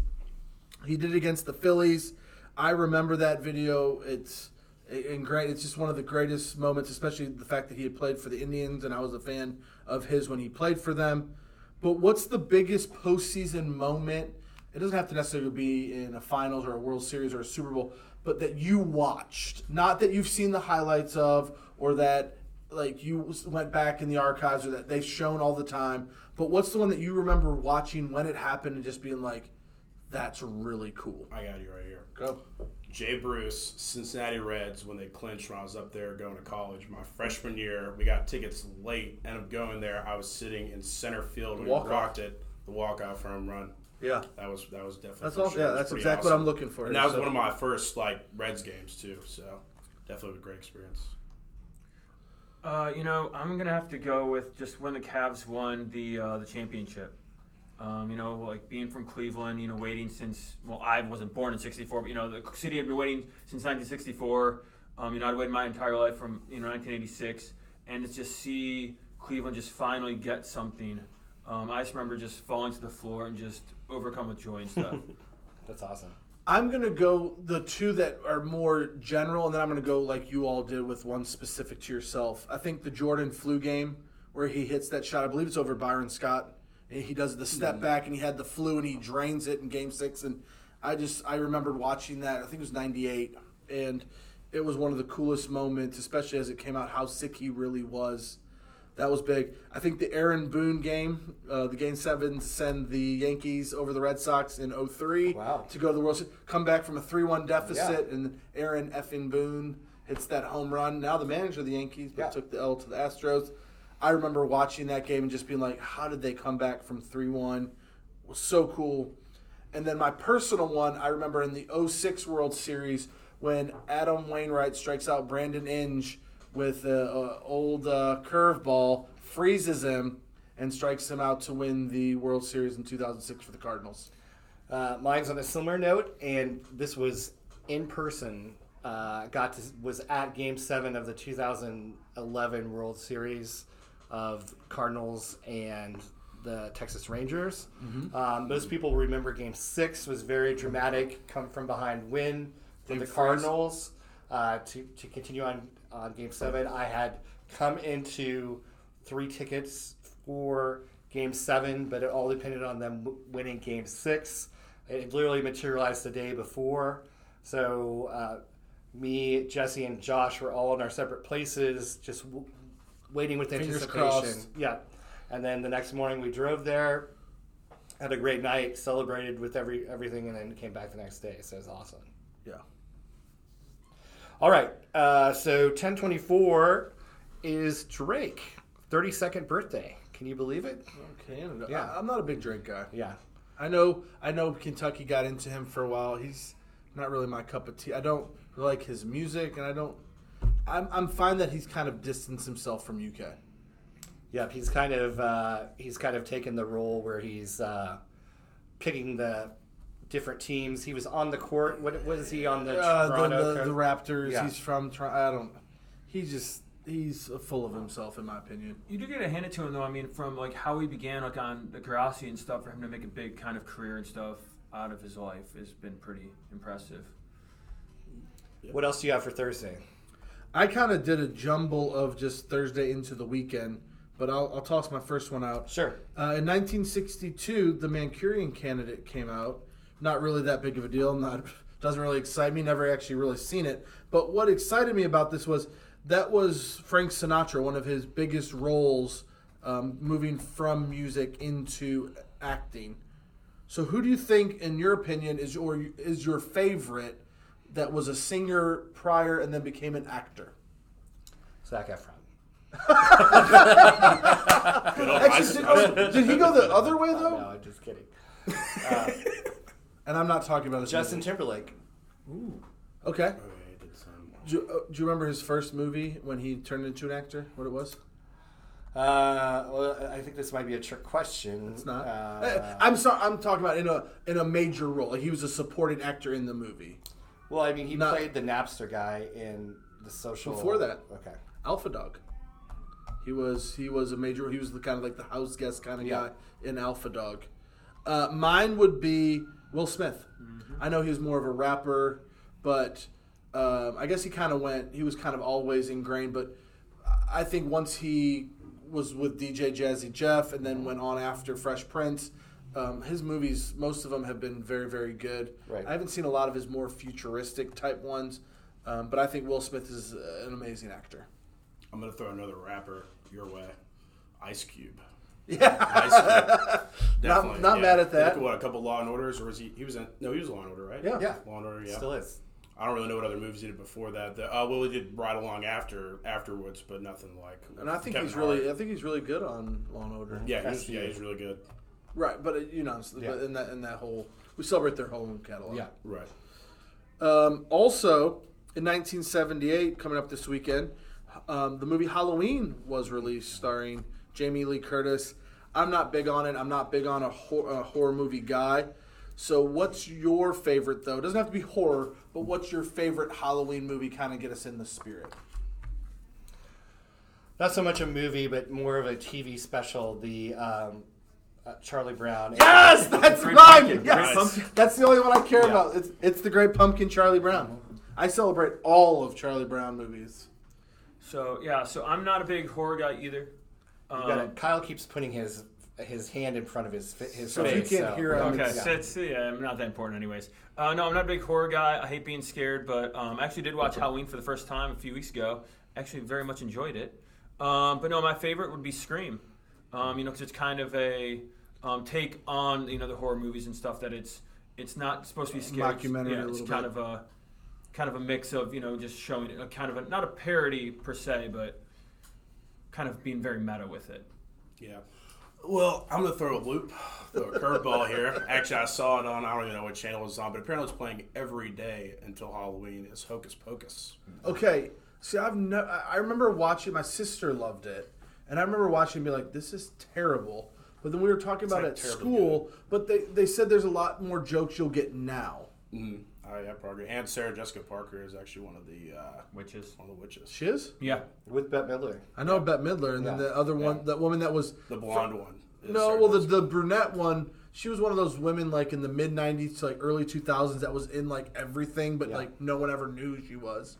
He did it against the Phillies. I remember that video. It's and great. It's just one of the greatest moments, especially the fact that he had played for the Indians, and I was a fan of his when he played for them. But what's the biggest postseason moment? It doesn't have to necessarily be in a finals or a World Series or a Super Bowl, but that you watched, not that you've seen the highlights of, or that like you went back in the archives or that they've shown all the time. But what's the one that you remember watching when it happened and just being like, "That's really cool." I got you right here. Go. Jay Bruce, Cincinnati Reds, when they clinched when I was up there going to college. My freshman year, we got tickets late. Ended up going there. I was sitting in center field when we rocked it. The walkout for home run. Yeah. That was that was definitely. That's for all. sure. Yeah, that's pretty exactly what. I'm looking for. And that was So- one of my first like Reds games too. So definitely a great experience. Uh, you know, I'm gonna have to go with just when the Cavs won the uh, the championship. Um, you know, like being from Cleveland, you know, waiting since well, I wasn't born in '64, but you know, the city had been waiting since 1964. Um, you know, I'd waited my entire life from you know 1986, and to just see Cleveland just finally get something. Um, I just remember just falling to the floor and just overcome with joy and stuff. That's awesome. I'm gonna go the two that are more general, and then I'm gonna go like you all did with one specific to yourself. I think the Jordan flu game where he hits that shot. I believe it's over Byron Scott. and He does the step mm-hmm. back, and he had the flu, and he drains it in Game Six. And I just I remembered watching that. I think it was '98, and it was one of the coolest moments, especially as it came out how sick he really was. That was big. I think the Aaron Boone game, uh, the game seven, to send the Yankees over the Red Sox in 03 Wow. to go to the World Series. Come back from a 3 1 deficit, Yeah. and Aaron effing Boone hits that home run. Now the manager of the Yankees, but Yeah. took the L to the Astros. I remember watching that game and just being like, how did they come back from 3 1? was so cool. And then my personal one, I remember in the 06 World Series when Adam Wainwright strikes out Brandon Inge with an old uh, curveball, freezes him, and strikes him out to win the World Series in 2006 for the Cardinals. Uh, mine's on a similar note, and this was in person. Uh, got to was at Game Seven of the 2011 World Series of Cardinals and the Texas Rangers. Um, most people remember Game Six was very dramatic, come from behind win for the. Cardinals. Uh, to to continue on on Game Seven, I had come into three tickets for Game Seven, but it all depended on them w- winning Game Six. It literally materialized the day before, so uh, me, Jesse, and Josh were all in our separate places, just w- waiting with Fingers anticipation. crossed. Yeah, and then the next morning we drove there, had a great night, celebrated with every everything, and then came back the next day. So it was awesome. Yeah. All right, uh, so 1024 is Drake, 32nd birthday. Can you believe it? Canada. Yeah. I, am not a big Drake guy. Yeah. I know. I know Kentucky got into him for a while. He's not really my cup of tea. I don't like his music, and I don't. I'm, I'm fine that he's kind of distanced himself from UK. Yep, he's kind of uh, he's kind of taken the role where he's uh, picking the different teams. He was on the court. What was he on the Uh, the, Toronto? the, co- the Raptors. Yeah. He's from. Tor- I don't. He's just. He's full of himself, in my opinion. You do get a hand it to him though. I mean, from like how he began, like on the Degrassi and stuff, for him to make a big kind of career and stuff out of his life has been pretty impressive. what else do you have for Thursday? I kind of did a jumble of just Thursday into the weekend, but I'll, I'll toss my first one out. Sure. Uh, in 1962, the Manchurian candidate came out. Not really that big of a deal. Not doesn't really excite me. Never actually really seen it. But what excited me about this was that was Frank Sinatra, one of his biggest roles, um, moving from music into acting. So, who do you think, in your opinion, is or is your favorite that was a singer prior and then became an actor? Zac Efron. Actually, did, oh, did he go the other way though? No. I'm just kidding. And I'm not talking about his Justin music. Timberlake. Okay. Okay, Do you, uh, do you remember his first movie when he turned into an actor? What it was? Uh, well, I think this might be a trick question. It's not. Uh, I'm sorry. I'm talking about in a in a major role. Like he was a supporting actor in the movie. well, I mean, he not- played the Napster guy in the social. Before that. Okay. Alpha Dog. He was he was a major. He was the kind of like the house guest kind of Yeah. guy in Alpha Dog. Uh, mine would be Will Smith. I know he was more of a rapper, but um, I guess he kind of went. He was kind of always ingrained, but I think once he was with DJ Jazzy Jeff and then went on after Fresh Prince. Um, his movies, most of them have been very, very good. Right. I haven't seen a lot of his more futuristic type ones, um, but I think Will Smith is an amazing actor. I'm gonna throw another rapper your way. Ice Cube. Yeah. Ice Cube. Definitely. not yeah. mad at that. Look what a couple Law and Orders, or was he? He was in. No, he was Law and Order, right? Yeah. Yeah. Law and Order. Yeah. Still is. I don't really know what other movies he did before that. The, uh, well, he did Ride Along after afterwards, but nothing like. And I think Kevin he's really, I think he's really good on Law and Order. Yeah, he's, SVU. yeah, he's really good. Right, but uh, you know, Yeah. but in that in that whole, we celebrate their whole catalog. Yeah. Right. Um, also, in 1978, coming up this weekend, um, the movie Halloween was released, starring Jamie Lee Curtis. I'm not big on it. I'm not big on a, hor- a horror movie guy. So, what's your favorite though? It doesn't have to be horror, but what's your favorite Halloween movie? Kind of get us in the spirit. Not so much a movie, but more of a TV special. The um, uh, Charlie Brown. Yes, that's mine. Pumpkin, Yes. Great That's the only one I care Yeah. about. It's, it's the Great Pumpkin, Charlie Brown. I celebrate all of Charlie Brown movies. So yeah, so I'm not a big horror guy either. You gotta- Um, Kyle keeps putting his his hand in front of his fi- his So if you can't hear him, Okay, it's- so it's yeah, I'm not that important, anyways. Uh, no, I'm not a big horror guy. I hate being scared, but um, I actually did watch Halloween for the first time a few weeks ago. Actually, very much enjoyed it. Um, but no, my favorite would be Scream. Um, you know, because it's kind of a um, take on you know the horror movies and stuff that it's it's not supposed to be scary. It's- Mockumentary Yeah, a it's little kind bit. of a kind of a mix of you know just showing a kind of a not a parody per se, but kind of being very meta with it. Yeah. Well, I'm gonna throw a loop, throw a curveball here. Actually, I saw it on I don't even know what channel it's on, but apparently it's playing every day until Halloween. Is Hocus Pocus? Okay, see, I've no. I I remember watching. My sister loved it, and I remember watching and be like, "This is terrible." But then we were talking about like it at terribly school. But they they said there's a lot more jokes you'll get now. Mm, I, I probably agree. And Sarah Jessica Parker is actually one of the uh, Which is one of the witches, She is. yeah, with Bette Midler. I know Bette Midler, and then the other one, that woman that was the blonde one. no, Sarah well the the brunette one. She was one of those women like in the mid '90s to like early 2000s that was in like everything, but Yeah. like no one ever knew she was.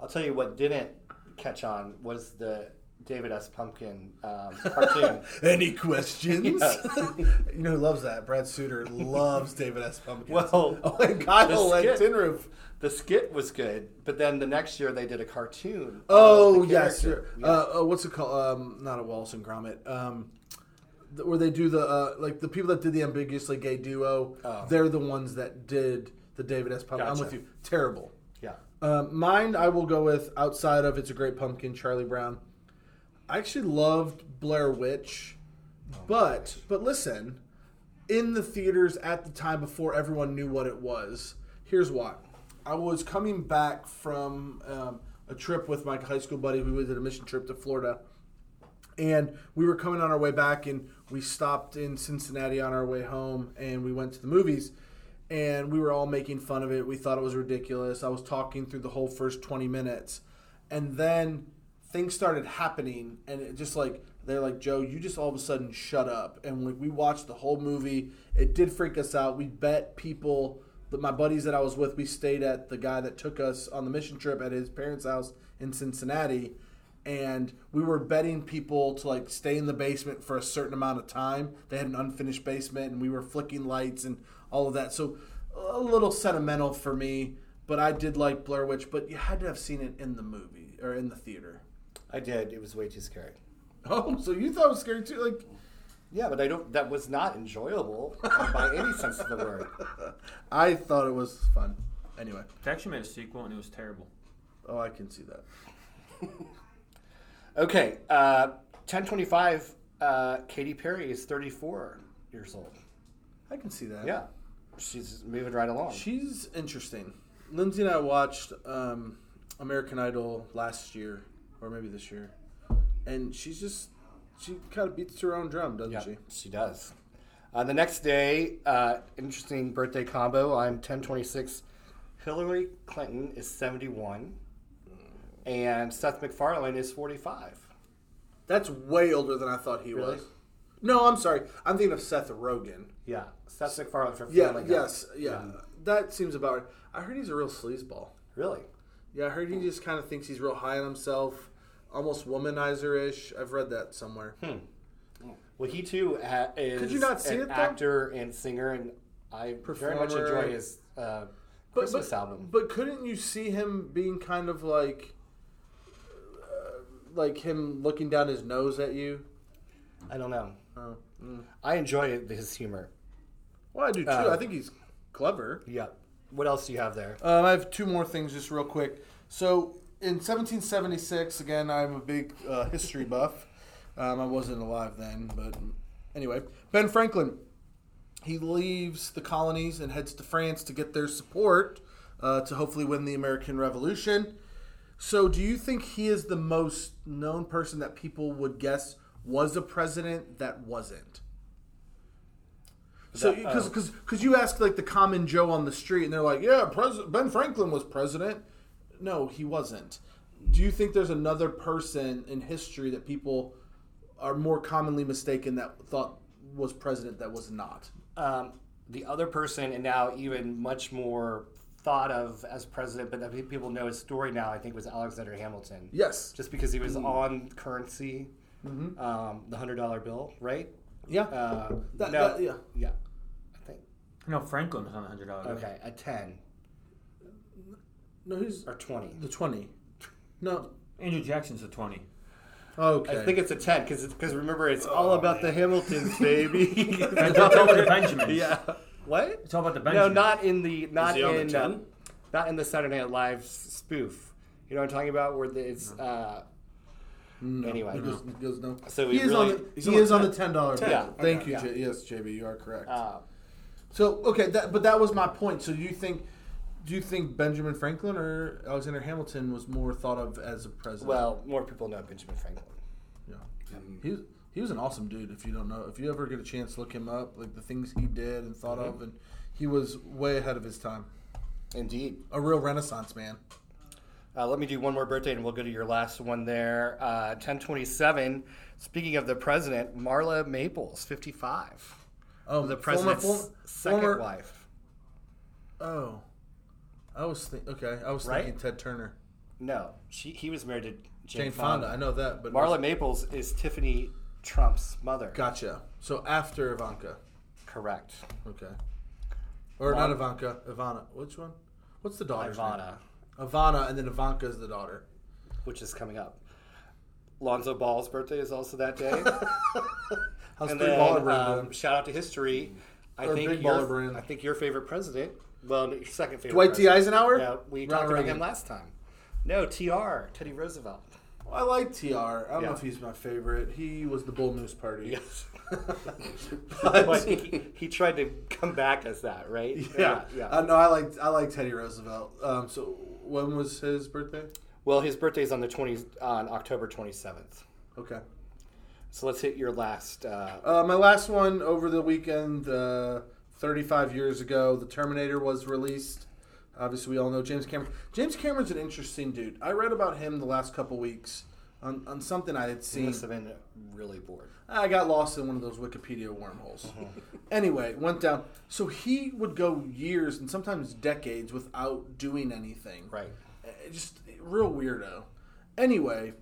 I'll tell you what didn't catch on was the David S. Pumpkin um, cartoon. Any questions? You know who loves that? Brad Suter loves David S. Pumpkin. Well, oh, and Kyle the and skit- Tin Roof. the skit was good, but then the next year they did a cartoon. Oh yes, uh, uh, what's it called? Um, not a Wallace and Gromit. Um, th- where they do the uh, like the people that did the ambiguously gay duo. Oh. They're the ones that did the David S. Pumpkin. I'm with you. Terrible. yeah. Um, mine, I will go with outside of It's a Great Pumpkin, Charlie Brown. I actually loved Blair Witch, but but listen, in the theaters at the time before everyone knew what it was. Here's why: I was coming back from um, a trip with my high school buddy. We did a mission trip to Florida, and we were coming on our way back, and we stopped in Cincinnati on our way home, and we went to the movies and we were all making fun of it. We thought it was ridiculous. I was talking through the whole first 20 minutes. And then things started happening and it just like they're like, "Joe, you just all of a sudden shut up." And like we watched the whole movie. It did freak us out. We bet people that my buddies that I was with, we stayed at the guy that took us on the mission trip at his parents' house in Cincinnati and we were betting people to like stay in the basement for a certain amount of time. They had an unfinished basement, and we were flicking lights and all of that. So a little sentimental for me, but I did like Blair Witch. But you had to have seen it in the movie or in the theater. I did. It was way too scary. Oh, so you thought it was scary too? Like, Yeah, but I don't. That was not enjoyable by any sense of the word. I thought it was fun. Anyway, they actually made a sequel and it was terrible. oh, I can see that. Okay, uh, ten twenty-five. Uh, Katy Perry is thirty-four years old. I can see that. Yeah, she's moving right along. She's interesting. Lindsay and I watched um, American Idol last year, or maybe this year, and she's just she kind of beats her own drum, doesn't yeah, she? she does. Uh, the next day, uh, interesting birthday combo. I'm ten twenty-six. Hillary Clinton is seventy-one, and Seth MacFarlane is forty-five. That's way older than I thought he Really? was. No, I'm sorry. I'm thinking of Seth Rogen. Yeah, Seth MacFarlane from Yeah. Family Guy. Yes. Yeah. That seems about right. I heard he's a real sleazeball. Really? Yeah, I heard he just kind of thinks he's real high on himself, almost womanizer ish. I've read that somewhere. Well, he too ha- is Could you not see an it, though? actor and singer, and I very much Performer. enjoy his uh, But, Christmas but, album. but couldn't you see him being kind of like, uh, like him looking down his nose at you? I don't know. Oh, mm. I enjoy his humor. Well, I do too. Uh, I think he's clever. Yeah. What else do you have there? Um, I have two more things just real quick. So in 1776, again, I'm a big uh, history buff. Um, I wasn't alive then, but anyway, Ben Franklin. He leaves the colonies and heads to France to get their support uh, to hopefully win the American Revolution. So, do you think he is the most known person that people would guess was a president that wasn't? So, because oh. because because you ask like the common Joe on the street, and they're like, "Yeah, President Ben Franklin was president." No, he wasn't. Do you think there's another person in history that people are more commonly mistaken that thought was president that was not? Um, the other person, and now even much more thought of as president, but that people know his story now, I think, was Alexander Hamilton. Yes. Just because he was on currency, um, the hundred dollar bill, right? Yeah. Uh, That- no, that- yeah. yeah, I think. No, Franklin was on the hundred dollar. Okay, a ten no, he's or twenty. the twenty. No. Andrew Jackson's a twenty. Okay. I think it's a ten because because remember it's all about the Hamiltons, baby. It's all about the Benjamins. yeah. What? It's all about the No, not in the not he on the in uh, not in the Saturday Night Live spoof. You know what I'm talking about? Where the, it's uh, anyway. He goes, he goes no. So he we is really- on the, he is on the 10. dollar bill. Yeah. Thank Okay. you, Yeah. J- yes, JB, you are correct. Uh, so okay, that but that was my point. So you think do you think Benjamin Franklin or Alexander Hamilton was more thought of as a president? well, more people know Benjamin Franklin. yeah. he was he was an awesome dude. If you don't know, if you ever get a chance, look him up. Like the things he did and thought of, and he was way ahead of his time. Indeed. A real Renaissance man. Uh, let me do one more birthday, and we'll go to your last one there. Uh, 1027. Speaking of the president, Marla Maples, 55. Oh, The former- president's former- second former- wife. Oh, I was think okay. I was Right? thinking Ted Turner, No, she he was married to Jane, Jane Fonda. I know that, but Marla Maples is Tiffany Trump's mother. Gotcha. So after Ivanka. Correct. Okay. Or not Ivanka, Ivana. Which one? What's the daughter's Ivana, name? Ivana, and then Ivanka is the daughter. which is coming up. Lonzo Ball's birthday is also that day. How's and Big then, Baller um, shout out to history. I Or think your. I think your favorite president. Well, your second favorite. Dwight president. Eisenhower? Yeah, we Ronald talked about Reagan. him last time. No, Tr. Teddy Roosevelt. I like TR. I don't know if he's my favorite. He was the Bull Moose Party. Yes. but, But he, he tried to come back as that, right? yeah, yeah. I know. I like I like Teddy Roosevelt. Um, so when was his birthday? well, his birthday's on the twenty on October twenty seventh. Okay. So let's hit your last. Uh, Uh, my last one over the weekend, uh, 35 years ago, The Terminator was released. Obviously, we all know James Cameron. James Cameron's an interesting dude. I read about him the last couple weeks on, on something I had he seen. must have been really bored. I got lost in one of those Wikipedia wormholes. anyway, went down. So he would go years and sometimes decades without doing anything. Right. Uh, Just real weirdo. Anyway,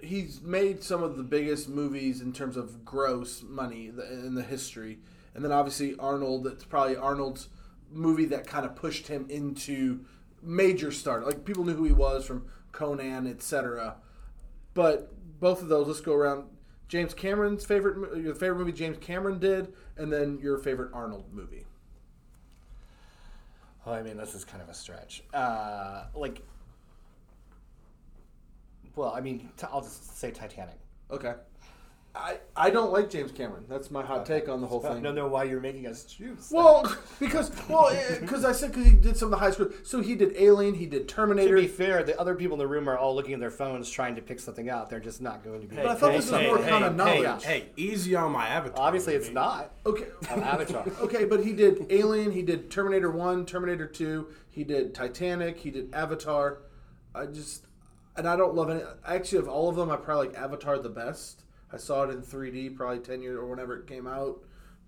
he's made some of the biggest movies in terms of gross money in the history. And then obviously Arnold, it's probably Arnold's movie that kind of pushed him into major start. Like people knew who he was from Conan, etc. But both of those, let's go around. James Cameron's favorite, your favorite movie James Cameron did, and then your favorite Arnold movie. Oh, I mean, this is kind of a stretch. Uh, like, well, I mean, t- I'll just say Titanic. Okay. I, I don't like James Cameron. That's my hot take on the whole thing. I don't know why you're making us choose. Well, because well, eh, because I said because he did some of the high school. So he did Alien, he did Terminator. to be fair, the other people in the room are all looking at their phones trying to pick something out. They're just not going to be. But I thought this was more kind of knowledge. Hey, easy on my avatar. Obviously, it's baby. not. Okay. An Avatar. okay, but he did Alien, he did Terminator One, Terminator Two, he did Titanic, he did Avatar. I just and I don't love any. Actually, of all of them, I probably like Avatar the best. I saw it in 3D probably 10 years or whenever it came out,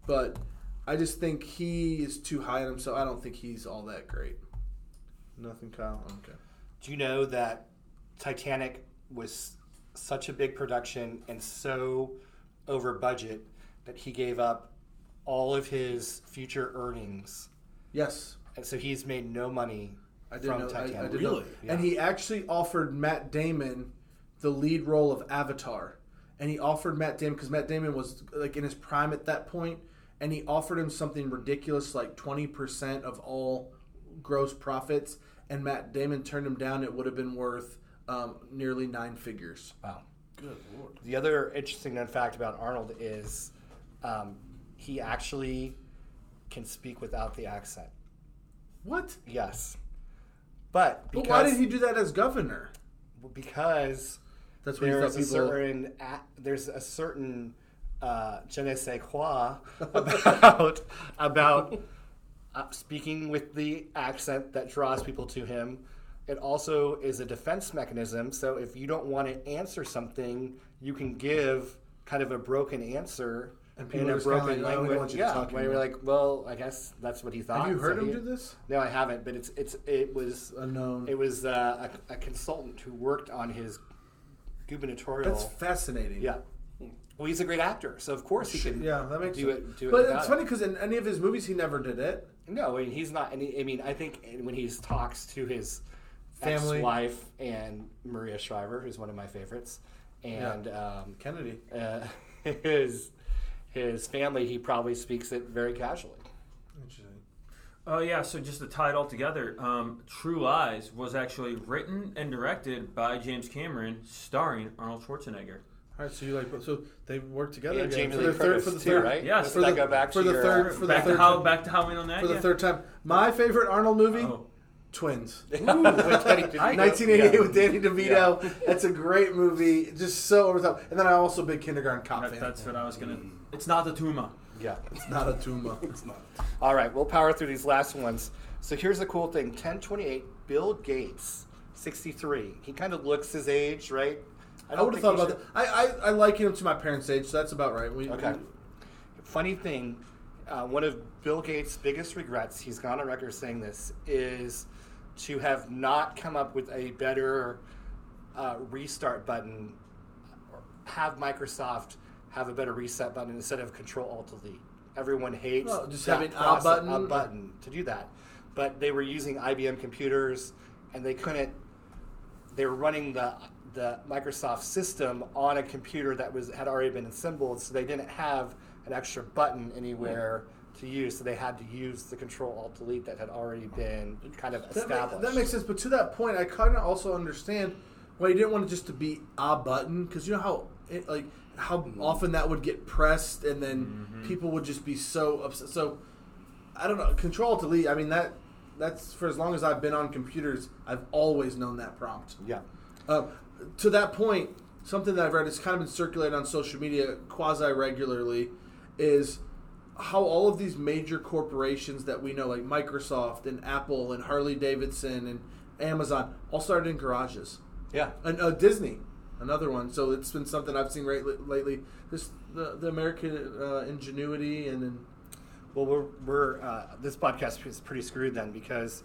but I just think he is too high on himself. I don't think he's all that great. Nothing, Kyle. Okay. Do you know that Titanic was such a big production and so over budget that he gave up all of his future earnings, Yes, and so he's made no money I did from know. I, I Titanic. did know. Really? And he actually offered Matt Damon the lead role of Avatar, and he offered Matt Damon because Matt Damon was like in his prime at that point, and he offered him something ridiculous like twenty percent of all gross profits, and Matt Damon turned him down. It would have been worth um, nearly nine figures. Wow. Good lord. The other interesting known fact about Arnold is um, he actually can speak without the accent. What? Yes. But But why did he do that as governor? because That's there's thought a certain a- there's a certain uh, je ne sais quoi about about uh, speaking with the accent that draws people to him. It also is a defense mechanism. So if you don't want to answer something, you can give kind of a broken answer And in a broken like, "Oh, we don't language. you Yeah, where you're like, well, I guess that's what he thought. Have you heard so him he- do this? No, I haven't. But it's it's it was Unknown. it was uh, a, a consultant who worked on his gubernatorial. That's fascinating. yeah. Well, he's a great actor, so of course he can. Yeah, that makes do sense. it. Do it but it's funny because in any of his movies, he never did it. No, I mean, he's not. Any, I mean, I think when he talks to his Family. ex-wife and Maria Shriver, who's one of my favorites, and um, Kennedy. uh, his his family, he probably speaks it very casually. Interesting. Oh yeah, so just to tie it all together, um, True Lies was actually written and directed by James Cameron, starring Arnold Schwarzenegger. All right, so you like so they work together And again Jamie for Lee the third for the too, third right? Yes. For the- go back for to the your, third- for the back third to how time. back to Halloween on that. for the yeah. third time. My favorite Arnold movie, Oh. Twins. With Danny DeVito. 1988 Yeah. with Danny DeVito. That's a great movie. Just so over the top. And then I'm also big Kindergarten Cop That- fan. that's what I was gonna. It's not the tumor. Yeah. It's not a tumor. it's not. All right, we'll power through these last ones. So here's the cool thing 1028, Bill Gates, 63. He kind of looks his age, right? I don't would have thought about that. I, I I liken him to my parents' age, so that's about right. We, Okay. we- Funny thing, uh, one of Bill Gates' biggest regrets, he's gone on record saying this, is to have not come up with a better uh, restart button or have Microsoft have a better reset button instead of Control Alt Delete. Everyone hates Well, just having a button. a button to do that. But they were using IBM computers and they couldn't they were running the the Microsoft system on a computer that was had already been assembled, so they didn't have an extra button anywhere to use. So they had to use the Control Alt Delete that had already been kind of that, ma- established. that makes sense. But to that point, I kind of also understand why you didn't want it just to be a button because you know how it, like how often that would get pressed and then people would just be so upset. So I don't know. Control delete. I mean that that's for as long as I've been on computers. I've always known that prompt. yeah. Um, to that point, something that I've read, it's kind of been circulated on social media quasi regularly, is how all of these major corporations that we know, like Microsoft and Apple and Harley Davidson and Amazon, all started in garages. Yeah. And uh, Disney, another one. So it's been something I've seen right, lately. Just the, the American uh, ingenuity and then. Well, we're, we're uh, this podcast is pretty screwed then because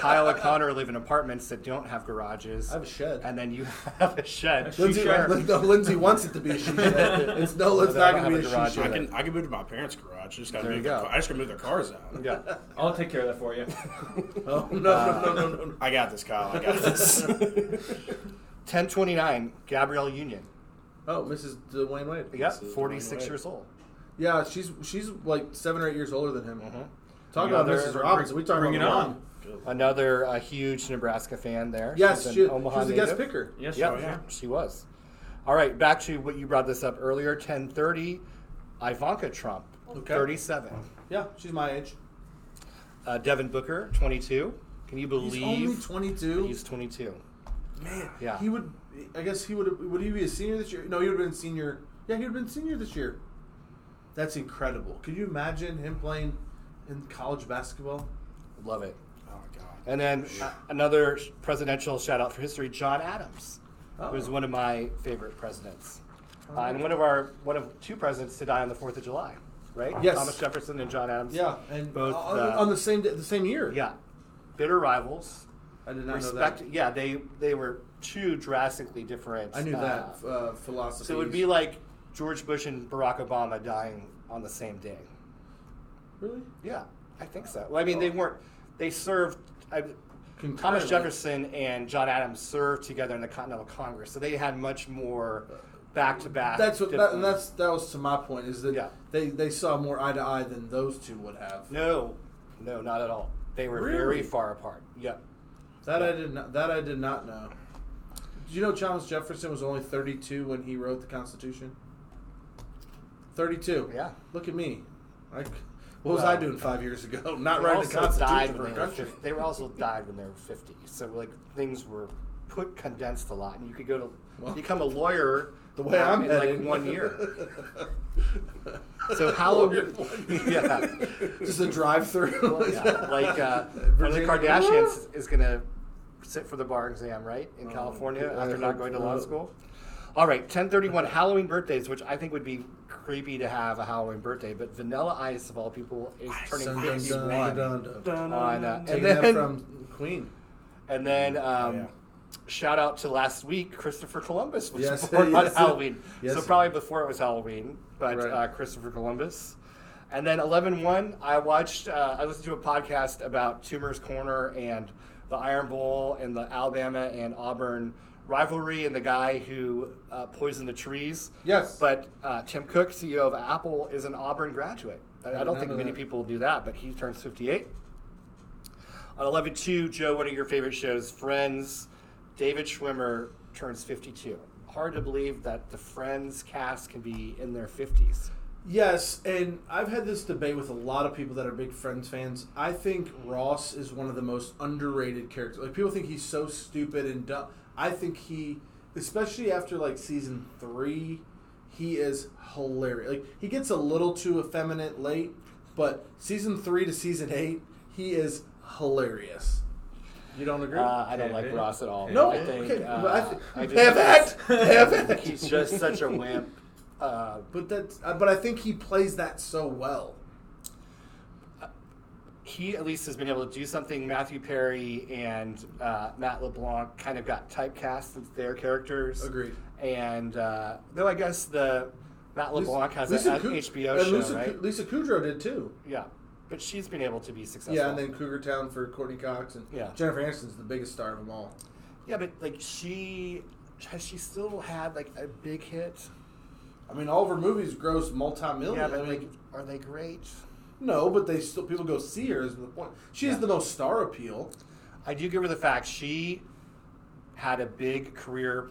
Kyle and Connor live in apartments that don't have garages. I have a shed. and then you have a shed. She Lindsay, shed. Lin- no, Lindsay wants it to be a she shed. It's no, it's they not going to be a have a she garage shed. I can I can move to my parents' garage. I just got to There move. you go. car- I just got to move their cars out. Yeah. I'll take care of that for you. Oh, no, no, no, no, no. I got this, Kyle. I got this. 1029, Gabrielle Union. Oh, Mrs. Dwyane Wade. Yep, This 46 Dwayne years old. Yeah, she's she's like seven or eight years older than him. Talk about Mrs. Robinson. We talking about it on. Another uh, huge Nebraska fan there. Yes, She's she, an she Omaha was a guest picker. Yes, Yep, oh, yeah. she was. All right, back to what you brought this up earlier. 1030, Ivanka Trump, Okay. 37. Yeah, she's my age. Uh, Devin Booker, 22. Can you believe? He's only believe 22. he's 22? Man, Yeah. He would. I guess he would. Would he be a senior this year? No, he would have been senior. Yeah, he would have been senior this year. That's incredible. Could you imagine him playing in college basketball? Love it. oh my god. And then uh, another presidential shout out for history, John Adams, Oh. who's one of my favorite presidents. Uh, and one of our one of two presidents to die on the 4th of July, right? Yes. Thomas Jefferson and John Adams. Yeah, and Both, uh, on the same day, the same year. Yeah. Bitter rivals. I did not Respect. know that. Yeah, they they were two drastically different. I knew uh, that uh, philosophy. So it would be like George Bush and Barack Obama dying on the same day. really. Yeah, I think so. Well, I mean, they weren't. They served. I, Thomas Jefferson and John Adams served together in the Continental Congress, so they had much more back to back. That's what. That, and that's that was to my point. Is that Yeah. they they saw more eye to eye than those two would have. No, no, not at all. They were Really? very far apart. Yep. That I did not. That I did not know. Did you know Thomas Jefferson was only 32 when he wrote the Constitution? 32. Yeah. Look at me. I, What was Well, I doing five years ago? Not writing the Constitution of when our they were country. 50. They were also died when they were 50. So like things were put condensed a lot, and you could go to Well, become a lawyer The way I'm in heading. like one year. So Halloween, yeah, Just a drive-through. Well, yeah. like uh, one of the Kardashians is gonna sit for the bar exam, right, in Oh, California after not going to law school. All right, 1031 Halloween birthdays, which I think would be creepy to have a Halloween birthday, but Vanilla Ice of all people is turning Dun, dun, 51 dun, dun, dun. on, uh, and then from Queen. And then um, yeah. shout out to last week, Christopher Columbus was Yes, born on yes. Halloween. Yes. So probably before it was Halloween, but Right. uh, Christopher Columbus. And then 11-1, I watched, uh, I listened to a podcast about Toomer's Corner and the Iron Bowl and the Alabama and Auburn rivalry and the guy who uh, poisoned the trees. Yes. But uh, Tim Cook, CEO of Apple, is an Auburn graduate. I, I don't think many that. people do that, but he turns 58. On 11 2, Joe, one of your favorite shows, Friends, David Schwimmer turns 52. Hard to believe that the Friends cast can be in their 50s. Yes, and I've had this debate with a lot of people that are big Friends fans. I think Ross is one of the most underrated characters. Like people think he's so stupid and dumb. I think he, especially after like season three, he is hilarious. Like he gets a little too effeminate late, but season three to season eight, he is hilarious. You don't agree? Uh, I don't Yeah, like yeah. Ross at all. no, I think, okay, uh, I th- I just have think that, have I that. he's just such a wimp. Uh, But that's, uh, but I think he plays that so well. he at least has been able to do something. Matthew Perry and uh, Matt LeBlanc kind of got typecast as their characters. Agreed. And uh, though I guess the Matt LeBlanc has Lisa an Ku- HBO show, Lisa, right? Lisa Kudrow did too. Yeah, but she's been able to be successful. Yeah, and then Cougar Town for Courteney Cox and Yeah. Jennifer Aniston's the biggest star of them all. yeah, but like she has she still had like a big hit? I mean, all of her movies gross multi-million. Yeah, but I mean, like, are they great? no, but they still people go see her. Is the point? She has Yeah. the most star appeal. I do give her the fact she had a big career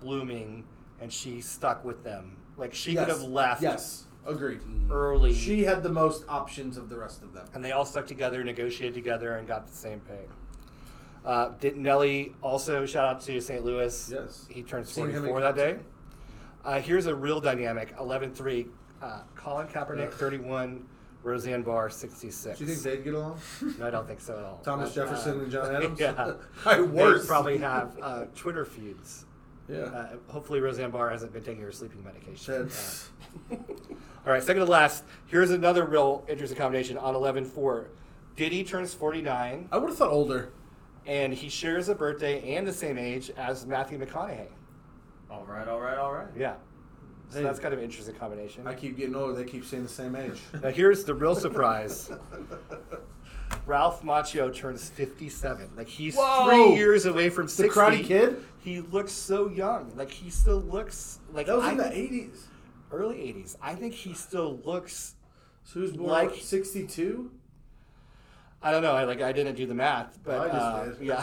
blooming, and she stuck with them. Like she yes. could have left Yes, agreed. early. She had the most options of the rest of them. and they all stuck together, negotiated together, and got the same pay. Uh, did Nelly also shout out to St. Louis? Yes. he him 44 that day. Uh, here's a real dynamic: 11-3. Uh, Colin Kaepernick, 31. Roseanne Barr, 66. Do you think they'd get along? No, I don't think so at all. Thomas But, Jefferson uh, and John Adams? yeah, They worse. probably have uh, Twitter feuds. Yeah. Uh, hopefully, Roseanne Barr hasn't been taking her sleeping medication. Uh, all right, second to last. Here's another real interesting combination on 11-4. Diddy turns 49, I would have thought older. and he shares a birthday and the same age as Matthew McConaughey. All right, all right, all right. Yeah. So Hey. that's kind of an interesting combination. I keep getting older. They keep saying the same age. Now here's the real surprise. Ralph Macchio turns 57. Like he's Whoa! three years away from 60. Karate Kid? He looks so young. Like he still looks like That was I in the think- '80s. early 80s. I think he still looks. So he was born Like- '62. I don't know. I like I didn't do the math, but I just uh, did. yeah.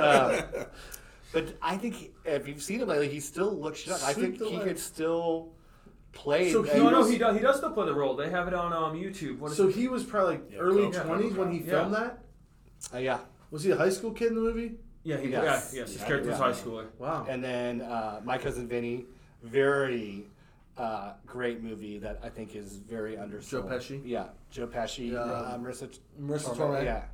um, but I think if you've seen him lately, he still looks young. I think he could still play. So he No, no, he does. He does still play the role. They have it on um, YouTube. What is So it? he was probably like Yeah, early 20s when he Yeah. filmed that. uh, yeah. Was he a high school kid in the movie? Yeah, he, Yes. yeah, yes. His Yeah. character was high schooler. Wow. And then uh, my cousin Vinny, very uh, great movie that I think is very undersold. Joe Pesci? Yeah, Joe Pesci, Yeah. uh, Marisa, Marisa Tomei, Tomei. yeah,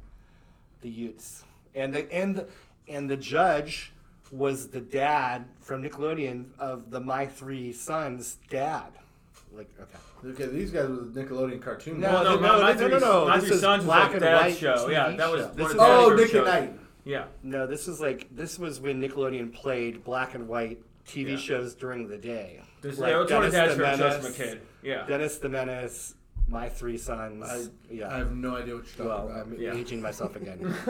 the Utes, and the and the, and the judge was the dad from Nickelodeon of the My Three Sons dad. Like okay. Okay, these guys were the Nickelodeon cartoon. No, guys. no, no, my, no, my three, no, no, My this three is sons was black like and white show. Yeah, that was show. one This is- Dad's Oh, favorite Nick at. Night. Yeah, No, this was like this was when Nickelodeon played black and white TV Yeah. shows during the day. this, Like yeah, it's one of Dennis Dad's the shows from a Menace. kid. Yeah, Dennis the Menace, My Three Sons. I, yeah. I have no idea what you're well, about. I'm Yeah. aging myself again.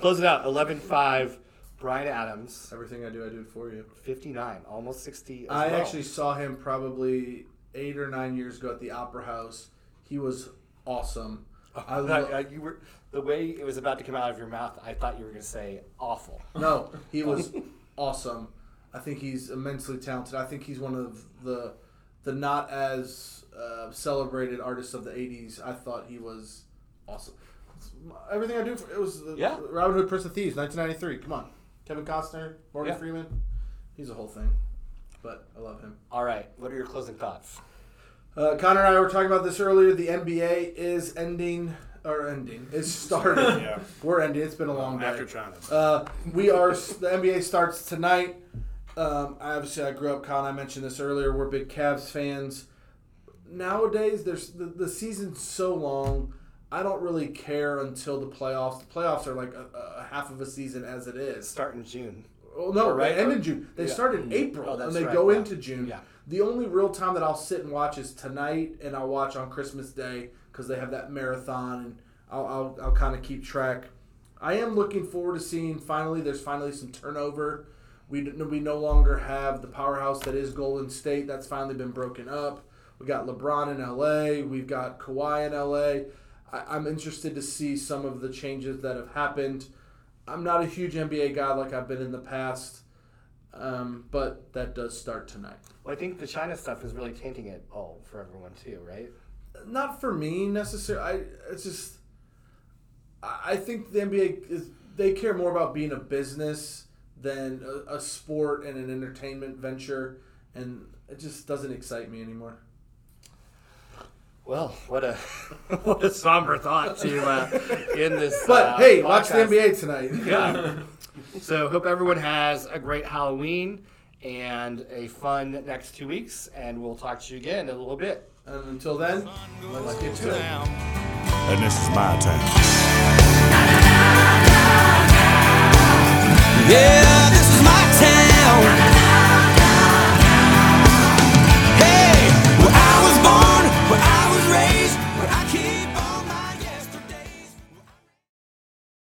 Close it out. 11-5. Bryan Adams, Everything I do, I do it for you. 59, almost 60. As I well. actually saw him probably eight or nine years ago at the Opera House. He was awesome. I I, lo- I- you were the way it was about to come out of your mouth. I thought you were going to say awful. no, he was awesome. I think he's immensely talented. I think he's one of the the not as uh, celebrated artists of the '80s. I thought he was awesome. Everything I do, for, it was uh, Yeah. Robin Hood, Prince of Thieves, 1993. Come on, Kevin Costner, Morgan Yeah. Freeman. He's a whole thing, but I love him. All right. What are your closing thoughts? Uh, Connor and I were talking about this earlier. The NBA is ending, or ending, is starting. Yeah. We're ending. It's been a long day. After China. Uh, we are. The NBA starts tonight. Um, I obviously, I grew up. Colin, I mentioned this earlier. We're big Cavs fans. Nowadays, there's the, the season's so long. I don't really care until the playoffs. The playoffs are like a, a half of a season as it is. Start in June. Well, no, Right, they end in June. They yeah. start in mm-hmm. April Oh, and they right, go yeah. into June. Yeah. The only real time that I'll sit and watch is tonight, and I'll watch on Christmas Day because they have that marathon, and I'll I'll, I'll kind of keep track. I am looking forward to seeing finally. There's finally some turnover. We we no longer have the powerhouse that is Golden State. That's finally been broken up. We got LeBron in LA. We've got Kawhi in LA. I, I'm interested to see some of the changes that have happened. I'm not a huge NBA guy like I've been in the past, um, but that does start tonight. Well, I think the China stuff is really tainting it all for everyone too, right? Not for me necessarily. I it's just I I think the NBA is they care more about being a business than a, a sport and an entertainment venture, and it just doesn't excite me anymore. Well, what a what a somber thought to uh, end this. But uh, hey, watch the. NBA tonight. Yeah. so hope everyone has a great Halloween and a fun next two weeks, and we'll talk to you again in a little bit. And until then, let's get to it. and this is my town. Yeah,